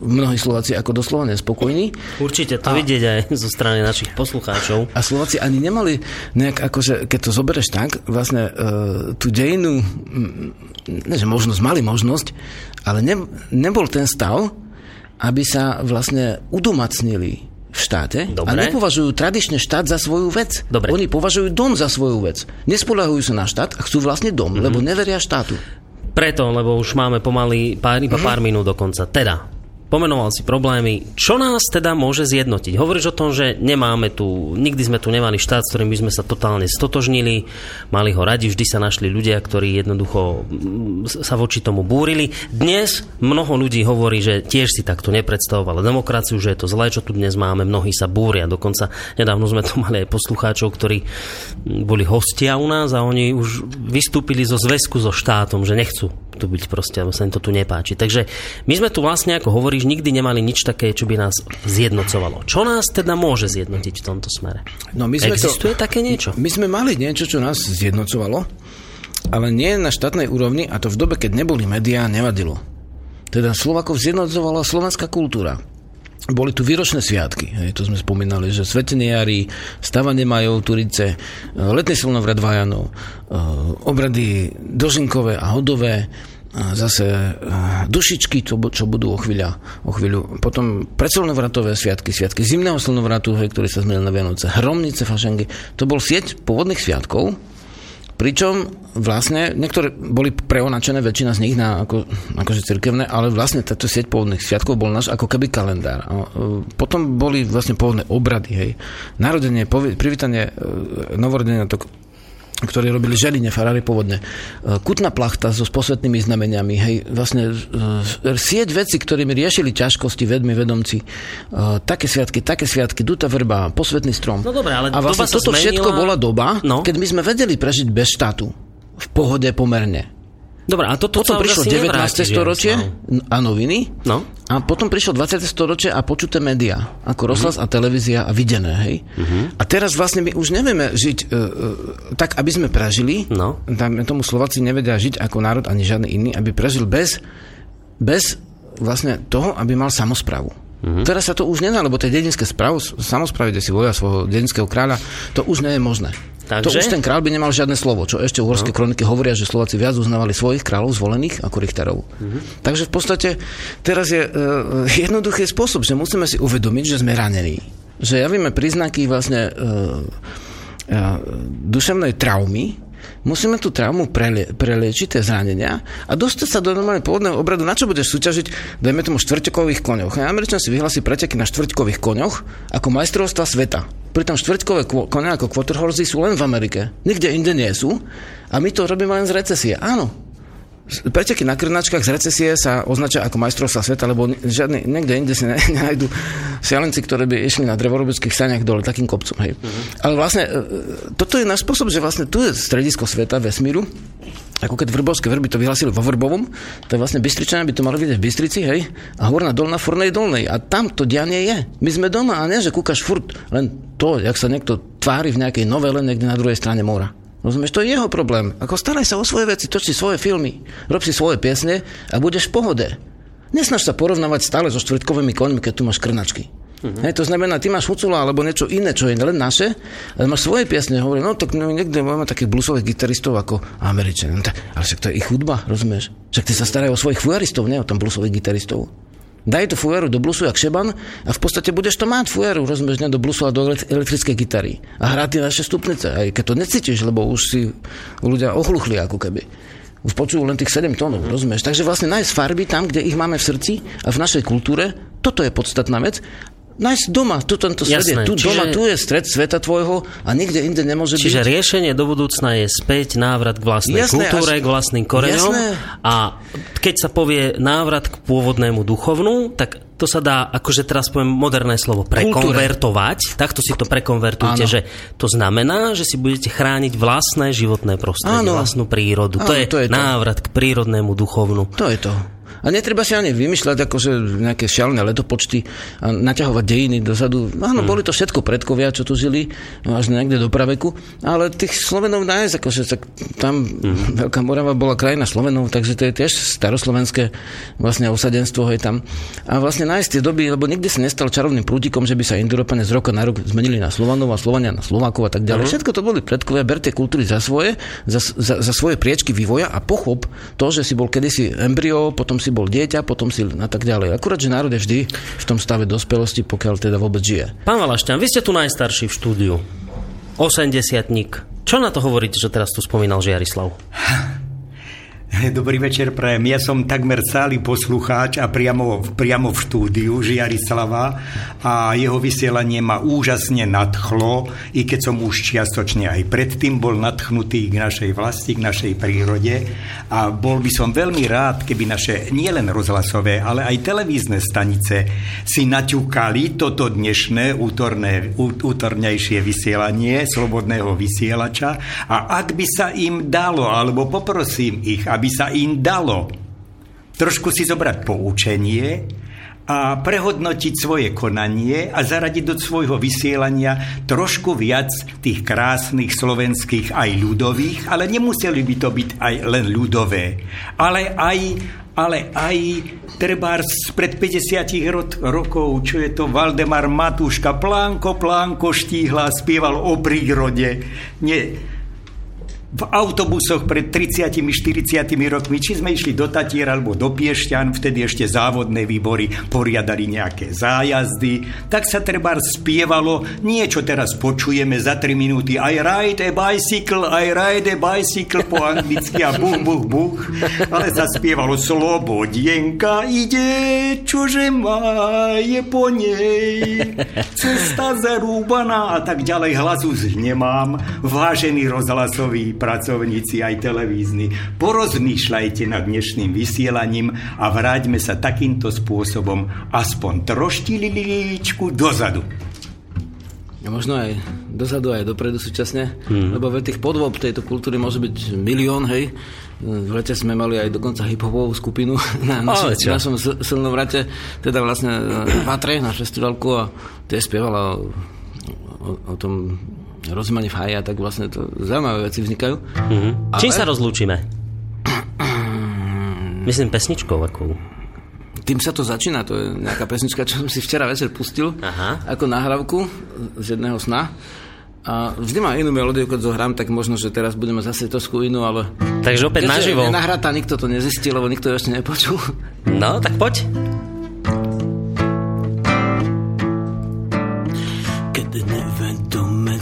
mnohí Slováci ako doslova nespokojní. Určite to a, vidieť aj zo strany našich poslucháčov. A Slováci ani nemali nejak akože, keď to zoberieš tak, vlastne uh, tú dejinu, ne, že možnosť, mali možnosť, ale ne, nebol ten stav, aby sa vlastne udomacnili v štáte Dobre. a nepovažujú tradične štát za svoju vec. Dobre. Oni považujú dom za svoju vec. Nespolahujú sa na štát a chcú vlastne dom, mm-hmm. lebo neveria štátu. Preto, lebo už máme pomaly pár, iba pár mm-hmm. minút dokonca. Teda, pomenoval si problémy. Čo nás teda môže zjednotiť? Hovoríš o tom, že nemáme tu, nikdy sme tu nemali štát, s ktorým by sme sa totálne stotožnili, mali ho radi, vždy sa našli ľudia, ktorí jednoducho mm, sa voči tomu búrili. Dnes mnoho ľudí hovorí, že tiež si takto nepredstavovali demokraciu, že je to zlé, čo tu dnes máme, mnohí sa búria. Dokonca nedávno sme tu mali aj poslucháčov, ktorí mm, boli hostia u nás a oni už vystúpili zo zväzku so štátom, že nechcú tu byť proste, alebo sa im to tu nepáči. Takže my sme tu vlastne, ako hovoríš, nikdy nemali nič také, čo by nás zjednocovalo. Čo nás teda môže zjednotiť v tomto smere? No my sme Existuje to, také niečo? My sme mali niečo, čo nás zjednocovalo, ale nie na štátnej úrovni a to v dobe, keď neboli médiá, nevadilo. Teda Slovakov zjednocovala slovenská kultúra. Boli tu výročné sviatky, hej, to sme spomínali, že Svetenie jary, stavanie majov, Turice, letný silnovrat Vajanov, e, obrady dožinkové a hodové, zase e, dušičky, čo, čo budú o, chvíľa, o chvíľu. Potom predsilnovratové sviatky, sviatky zimného silnovratu, hej, ktorý sa zmenil na Vianoce, hromnice, fašengy. To bol sieť pôvodných sviatkov, Pričom vlastne, niektoré boli preonačené, väčšina z nich na ako, akože cirkevné, ale vlastne táto sieť pôvodných sviatkov bol náš ako keby kalendár. E, potom boli vlastne pôvodné obrady, hej. Narodenie, povi- privítanie e, novorodenia, to ktorí robili želine, farári pôvodne. E, Kutná plachta so posvetnými znameniami, hej, vlastne e, sieť veci, ktorými riešili ťažkosti vedmi, vedomci. E, Také sviatky, také sviatky, duta vrba, posvetný strom. No dobré, ale A vlastne doba toto všetko zmenila. bola doba, No. keď my sme vedeli prežiť bez štátu. V pohode pomerne. Dobre, a toto Potom prišlo asi 19. nevráti, storočie a noviny. No. A potom prišlo 20. storočie a počuté médiá, ako rozhlas Mhm. a televízia a videné, hej. A teraz vlastne my už nevieme žiť uh, uh, tak, aby sme prežili. No. Dajme tomu Slováci nevedia žiť ako národ ani žiadny iný, aby prežil bez, bez vlastne toho, aby mal samozprávu. Mhm. Teraz sa to už nedá, lebo tie dedinské správ, samozprávy, kde si volia svojho dedinského kráľa, to už nie je možné. To Takže? už ten kráľ by nemal žiadne slovo, čo ešte uhorské No. kroniky hovoria, že Slováci viac uznávali svojich kráľov zvolených ako Richterov. Mhm. Takže v podstate teraz je uh, jednoduchý spôsob, že musíme si uvedomiť, že sme ranení. Že javíme príznaky vlastne uh, uh, duševnej traumy, musíme tú traumu prelie, preliečiť, tie zranenia a dostať sa do normálne pôvodného obradu. Na čo budeš súťažiť, dajme tomu, štvrťkových koňoch? A Američan si vyhlási preteky na štvrťkových koňoch ako majstrovstva sveta. Pritom štvrťkové kone ako quarterhorsey sú len v Amerike. Nikde inde nie sú. A my to robíme len z recesie. Áno, Preteky na krnačkách z recesie sa označia ako majstrovstva sveta, lebo žiadny, niekde inde si ne, nájdu šialenci, ktorí by išli na drevorobieckých saniach dole takým kopcom. Hej. Ale vlastne e, toto je náš spôsob, že vlastne tu je stredisko sveta, vesmíru, ako keď vrbovské vrby to vyhlásili vo Vrbovom, je vlastne Bystričania by to mali vidieť v Bystrici, hej, a Horná dolná Fornej dolnej. A tam to dianie je. My sme doma a nie, že kúkaš furt len to, jak sa niekto tvári v nejakej novele niekde na druhej strane mora. Rozumieš, to je jeho problém. Ako staraj sa o svoje veci, toč si svoje filmy, rob si svoje piesne a budeš v pohode. Nesnaž sa porovnávať stále so štvrtkovými koňmi, keď tu máš krnačky. Uh-huh. Hej, to znamená, ty máš hucula alebo niečo iné, čo je len naše, ale máš svoje piesne. Hovorí, no tak no, niekde máme takých bluesových gitaristov ako Američania. No, tak, ale však to je ich hudba, rozumieš? Však ty sa starajú o svojich fujaristov, nie o tam bluesových gitaristov. Daj tú fujaru do bluesu jak šeban a v podstate budeš to mať fujaru, rozumieš, ne do bluesu a do elekt- elektrickej gitary. A hrať tie naše stupnice, aj keď to necítiš, lebo už si ľudia ochluchli ako keby. Už počujú len tých 7 tónov, rozumieš? Takže vlastne nájsť farby tam, kde ich máme v srdci a v našej kultúre, toto je podstatná vec. Nájsť doma, tu tento svet Jasné, je, tu čiže- doma, tu je stred sveta tvojho a nikde inde nemôže Čiže byť. riešenie do budúcna je späť návrat k vlastnej Jasné, kultúre, až- k vlastným koreňom. Jasné. A keď sa povie návrat k pôvodnému duchovnu, tak to sa dá, akože teraz poviem moderné slovo, prekonvertovať. Takto si to prekonvertujte, Áno. že to znamená, že si budete chrániť vlastné životné prostredie, Áno. vlastnú prírodu. to, Áno, je to je to. návrat k prírodnému duchovnu. To je to. A netreba si ani vymýšľať akože nejaké šialené letopočty a naťahovať dejiny dozadu. Áno, Hmm. boli to všetko predkovia, čo tu žili, no až niekde do praveku, ale tých Slovenov nájsť, akože tak tam Hmm. Veľká Morava bola krajina Slovenov, takže to je tiež staroslovenské vlastne osadenstvo je tam. A vlastne nájsť tie doby, lebo nikdy sa nestal čarovným prútikom, že by sa Indoropane z roka na rok zmenili na Slovanov a Slovania na Slovákov a tak ďalej. Všetko to boli predkovia, ber tie kultúry za svoje, za, za, za svoje priečky vývoja a pochop to, že si bol kedysi embryo, potom si bol dieťa, potom si a tak ďalej. Akurát, že národ je vždy v tom stave dospelosti, pokiaľ teda vôbec žije. Pán Valašťan, vy ste tu najstarší v štúdiu. 80 Čo na to hovoríte, že teraz tu spomínal Žiarislav? Dobrý večer, prajem. Ja som takmer stály poslucháč a priamo, priamo v štúdiu Žiarislava a jeho vysielanie ma úžasne nadchlo, i keď som už čiastočne aj predtým bol nadchnutý k našej vlasti, k našej prírode a bol by som veľmi rád, keby naše nielen rozhlasové, ale aj televízne stanice si naťukali toto dnešné útorné, útornejšie vysielanie slobodného vysielača a ak by sa im dalo, alebo poprosím ich, aby sa im dalo trošku si zobrať poučenie a prehodnotiť svoje konanie a zaradiť do svojho vysielania trošku viac tých krásnych slovenských aj ľudových, ale nemuseli by to byť aj len ľudové, ale aj ale aj treba pred 50 ro- rokov, čo je to Valdemar Matúška, plánko, plánko štíhla, spieval o prírode. Nie, v autobusoch pred 30-40 rokmi, či sme išli do Tatier alebo do Piešťan, vtedy ešte závodné výbory poriadali nejaké zájazdy, tak sa treba spievalo, niečo teraz počujeme za 3 minúty, I ride a bicycle, I ride a bicycle po anglicky a buch, buch, buch, ale sa spievalo Slobodienka ide, čože má, je po nej, cesta zarúbaná a tak ďalej, hlasu nemám, vážený rozhlasový pracovníci aj televízni, porozmýšľajte nad dnešným vysielaním a vráťme sa takýmto spôsobom aspoň troštilíčku dozadu. Možno aj dozadu, aj dopredu súčasne, hmm. lebo tých podvob tejto kultúry môže byť milión, hej. V lete sme mali aj dokonca hip-hopovú skupinu na našom, našom silnom vrate, teda vlastne v Patre na festivalku a tie spievala o, o, o tom rozmane fája, tak vlastne to zaujímavé veci vznikajú. Mm-hmm. Ale... Čím sa rozlúčime? Myslím pesničkou ako. Tým sa to začína, to je nejaká pesnička, čo som si včera večer pustil Aha. ako nahrávku z jedného sna. A vždy má inú melódiu, keď zohrám, tak možno, že teraz budeme zase trošku inú, ale... Takže opäť naživo. Nenahratá, nikto to nezistil, lebo nikto to ešte nepočul. No, tak poď.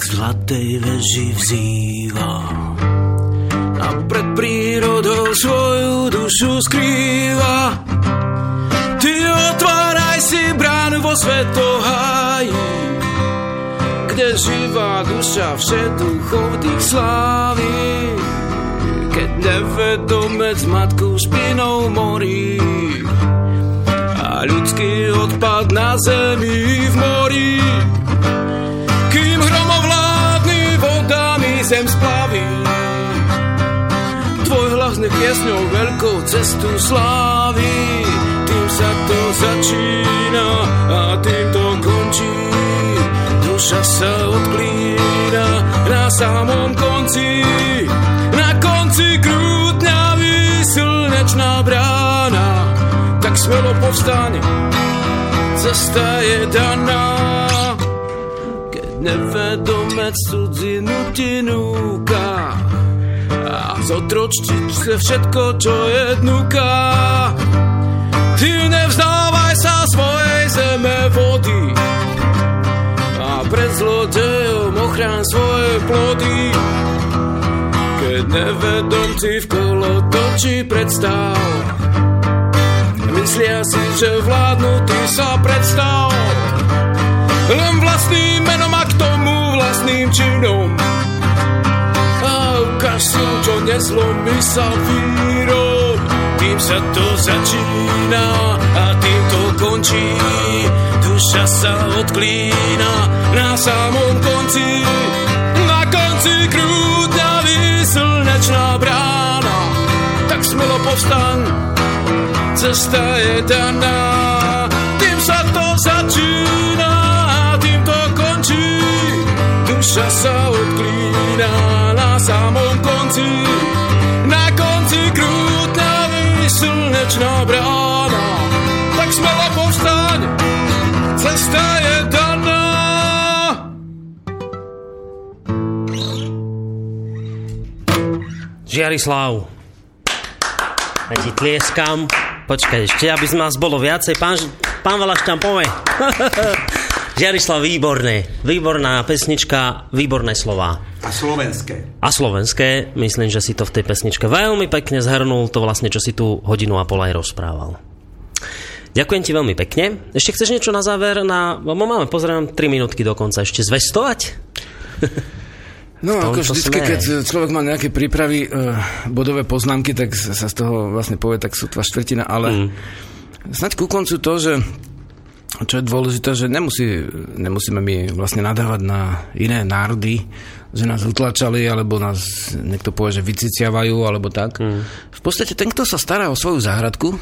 Zlatej veži vzýva a pred prírodou svoju dušu skrýva. Ty otváraj si bránu vo svetoháji, kde živá duša všetuchov tých sláví. Keď nevedomec matku špinou morí a ľudský odpad na zemi v mori zem splaví. Tvoj hlas nech piesňou veľkou cestu slávi. Tým sa to začína a tým to končí. Duša sa odklína na samom konci. Na konci krútňavý slnečná brána. Tak smelo povstane, cesta je daná nevedomec cudzinu ti núka a zotročtiť sa všetko, čo je dnuka. Ty nevzdávaj sa svojej zeme vody a pred zlodejom ochrán svoje plody. Keď nevedomci v kolo točí predstav, myslia si, že vládnu ty sa predstav len vlastným menom a k tomu vlastným činom. A ukáž čo nezlomí sa výrob, tým sa to začína a tým to končí. Duša sa odklína na samom konci, na konci krútňavý slnečná brána. Tak smelo povstaň, cesta je daná, tým sa to začína sa odklína na samom konci, na konci krútnavý slnečná brána. Tak smelo povstaň, cesta je daná. Žiarislav, ja ti tlieskam. Počkaj ešte, aby z nás bolo viacej. Pán, pán Valašťan, povej. Žiarislav, výborné. Výborná pesnička, výborné slova. A slovenské. A slovenské, myslím, že si to v tej pesničke veľmi pekne zhrnul, to vlastne, čo si tu hodinu a pol aj rozprával. Ďakujem ti veľmi pekne. Ešte chceš niečo na záver? Na... Máme, pozerám, 3 minútky dokonca. Ešte zvestovať? No, ako vždycky, keď človek má nejaké prípravy, uh, bodové poznámky, tak sa z toho vlastne povie tak sotva štvrtina, ale mm. snaď ku koncu to, že čo je dôležité, že nemusí, nemusíme my vlastne nadávať na iné národy, že nás utlačali, alebo nás niekto povie, že vyciciavajú, alebo tak. Mm. V podstate ten, kto sa stará o svoju záhradku,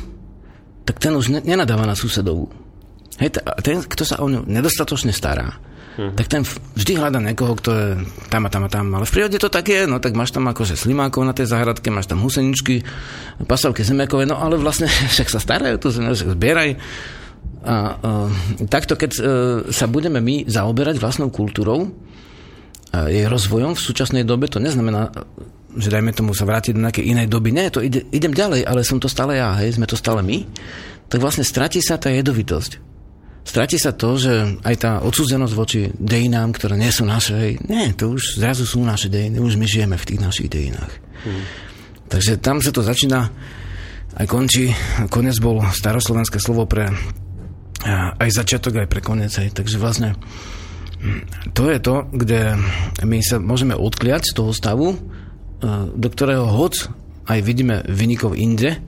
tak ten už ne, nenadáva na susedovú. Hej, ten, kto sa o ňu nedostatočne stará, hmm. tak ten vždy hľada niekoho, kto je tam a tam a tam. Ale v prírode to tak je, no tak máš tam akože slimákov na tej záhradke, máš tam huseničky, pasovky zemiakové, no ale vlastne však sa starajú tu zemi, zbieraj. A, a takto, keď e, sa budeme my zaoberať vlastnou kultúrou, a jej rozvojom v súčasnej dobe, to neznamená, že dajme tomu sa vrátiť do nejakej inej doby. Nie, to ide, idem ďalej, ale som to stále ja, hej, sme to stále my. Tak vlastne stratí sa tá jedovitosť. Stratí sa to, že aj tá odsúzenosť voči dejinám, ktoré nie sú naše, nie, to už zrazu sú naše dejiny, už my žijeme v tých našich dejinách. Hmm. Takže tam sa to začína aj končí. Konec bol staroslovenské slovo pre aj začiatok, aj pre konec. Aj. Takže vlastne hm, to je to, kde my sa môžeme odkliať z toho stavu, do ktorého hoc aj vidíme vynikov inde,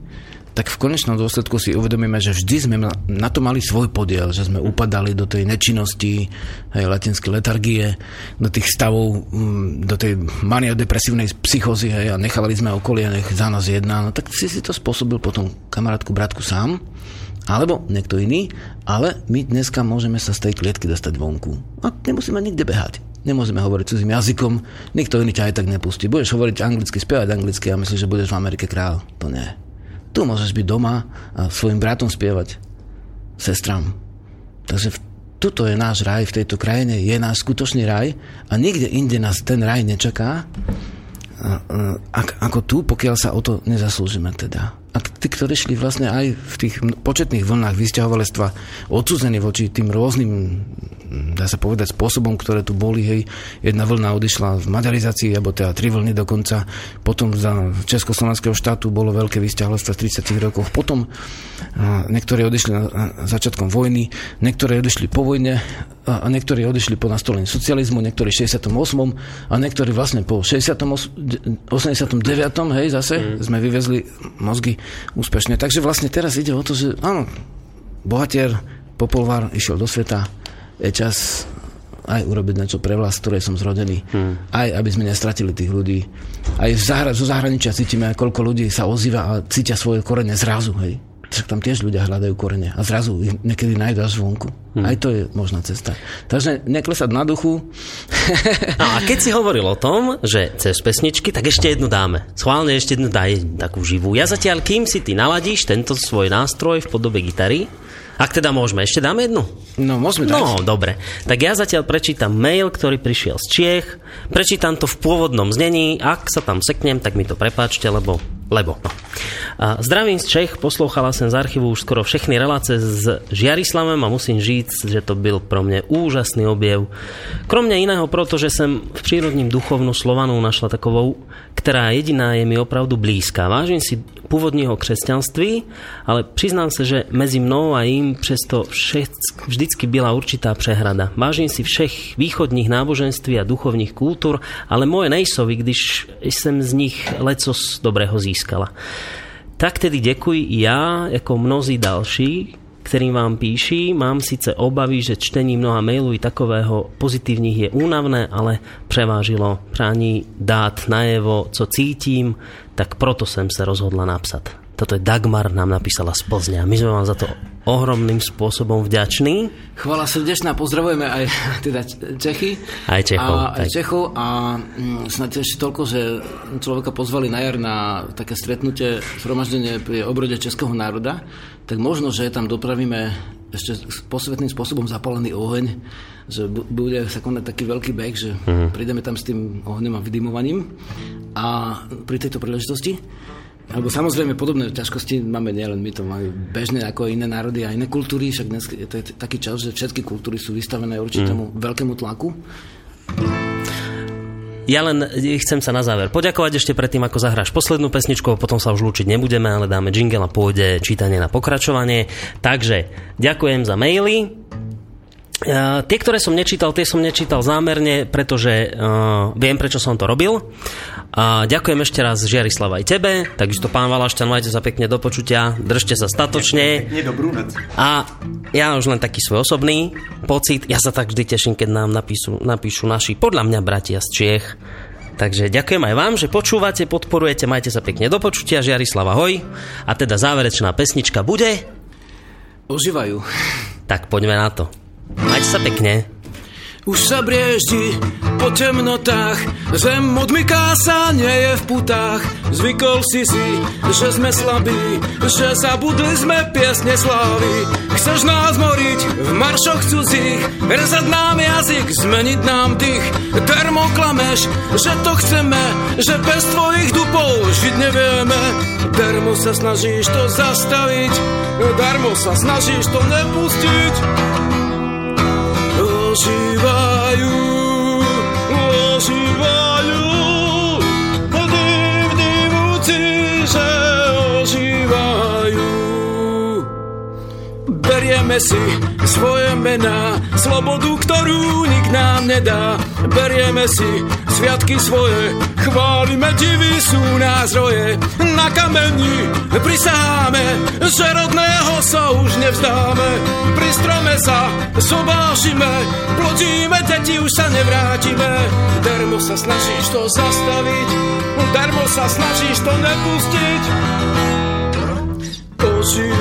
tak v konečnom dôsledku si uvedomíme, že vždy sme na to mali svoj podiel, že sme upadali do tej nečinnosti, aj latinské letargie, do tých stavov, mm, do tej maniodepresívnej psychózy hej, a nechali sme okolie, nech za nás jedná. No tak si si to spôsobil potom kamarátku, bratku sám, alebo niekto iný, ale my dneska môžeme sa z tej klietky dostať vonku. A nemusíme nikde behať. Nemôžeme hovoriť cudzím jazykom, nikto iný ťa aj tak nepustí. Budeš hovoriť anglicky, spievať anglicky a myslíš, že budeš v Amerike král. To nie. Tu môžeš byť doma a svojim bratom spievať, sestram. Takže tuto je náš raj, v tejto krajine je náš skutočný raj a nikde inde nás ten raj nečaká, ako tu, pokiaľ sa o to nezaslúžime teda a tí, ktorí šli vlastne aj v tých početných vlnách vysťahovalectva odsúzení voči tým rôznym, dá sa povedať, spôsobom, ktoré tu boli, hej, jedna vlna odišla v maďarizácii, alebo teda tri vlny dokonca, potom za Československého štátu bolo veľké vysťahovalectvo v 30 rokoch, potom niektorí odišli na začiatkom vojny, niektorí odišli po vojne a niektorí odišli po nastolení socializmu, niektorí v 68. a niektorí vlastne po 68, 89. hej, zase mm. sme vyvezli mozgy úspešne. Takže vlastne teraz ide o to, že áno, bohatier, popolvár išiel do sveta, je čas aj urobiť niečo pre vlast, ktorej som zrodený. Hmm. Aj aby sme nestratili tých ľudí. Aj zahra- zo zahraničia cítime, koľko ľudí sa ozýva a cítia svoje korene zrazu. Hej. Však tam tiež ľudia hľadajú korene a zrazu ich niekedy nájdu až zvonku. Hmm. Aj to je možná cesta. Takže neklesať na duchu. no a keď si hovoril o tom, že cez pesničky, tak ešte jednu dáme. Schválne ešte jednu daj takú živú. Ja zatiaľ, kým si ty naladíš tento svoj nástroj v podobe gitary, ak teda môžeme, ešte dáme jednu? No, môžeme dať. No, dobre. Tak ja zatiaľ prečítam mail, ktorý prišiel z Čiech. Prečítam to v pôvodnom znení. Ak sa tam seknem, tak mi to prepáčte, lebo... lebo no. Zdravím z Čech, poslouchala som z archívu už skoro všechny relácie s Žiarislavem a musím žiť, že to byl pro mňa úžasný objev. Kromne iného, protože som v prírodním duchovnu Slovanu našla takovou, ktorá jediná je mi opravdu blízka. Vážim si pôvodního křesťanství, ale přiznám se, že mezi mnou a jim přesto všech, vždycky byla určitá přehrada. Vážím si všech východních náboženství a duchovních kultur, ale moje nejsou, když jsem z nich lecos dobrého získala. Tak tedy děkuji i já, jako mnozí další, ktorým vám píši. Mám síce obavy, že čtení mnoha mailů i takového pozitívnych je únavné, ale prevážilo prání dát najevo, co cítim, tak proto som sa rozhodla napsať. Toto je Dagmar, nám napísala z Plzňa. My sme vám za to ohromným spôsobom vďační. Chvala srdečná, pozdravujeme aj teda Čechy. Aj Čechov. A, aj Čechov a mm, snad tiež toľko, že človeka pozvali na jar na také stretnutie, zhromaždenie pri obrode Českého národa, tak možno, že tam dopravíme ešte posvetným spôsobom zapálený oheň, že bude sa konať taký veľký beh, že uh-huh. prídeme tam s tým ohňom a vydymovaním a pri tejto príležitosti. alebo samozrejme podobné ťažkosti máme nielen my, to majú bežné ako iné národy a iné kultúry, však dnes je to taký čas, že všetky kultúry sú vystavené určitému mm. veľkému tlaku. Ja len chcem sa na záver poďakovať ešte predtým, ako zahráš poslednú pesničku, potom sa už lúčiť nebudeme, ale dáme jingle a pôjde čítanie na pokračovanie. Takže ďakujem za maily, Uh, tie, ktoré som nečítal, tie som nečítal zámerne, pretože uh, viem, prečo som to robil. A ďakujem ešte raz Žiarislava aj tebe, takisto pán Valašťan, majte sa pekne do počutia, držte sa statočne. Pekne dobrú noc. A ja už len taký svoj osobný pocit, ja sa tak vždy teším, keď nám napíšu, napíšu naši, podľa mňa, bratia z Čiech. Takže ďakujem aj vám, že počúvate, podporujete, majte sa pekne do počutia, Žiarislava, hoj. A teda záverečná pesnička bude... Užívajú. Tak poďme na to. Majte sa pekne. Už sa brieždi po temnotách, zem odmyká sa, nie je v putách. Zvykol si si, že sme slabí, že zabudli sme piesne slávy. Chceš nás moriť v maršoch cudzích, rezať nám jazyk, zmeniť nám dých. Termo klameš, že to chceme, že bez tvojich dupov žiť nevieme. Darmo sa snažíš to zastaviť, darmo sa snažíš to nepustiť ožívajú, ožívajú. Divný Berieme si svoje mená, slobodu, ktorú nik nám nedá. Berieme si sviatky svoje, chválime divy sú nás roje. Na kameni prisáme, že rodného sa už nevzdáme. Pri strome sa sobášime, plodíme deti, už sa nevrátime. Darmo sa snažíš to zastaviť, darmo sa snažíš to nepustiť. Oživ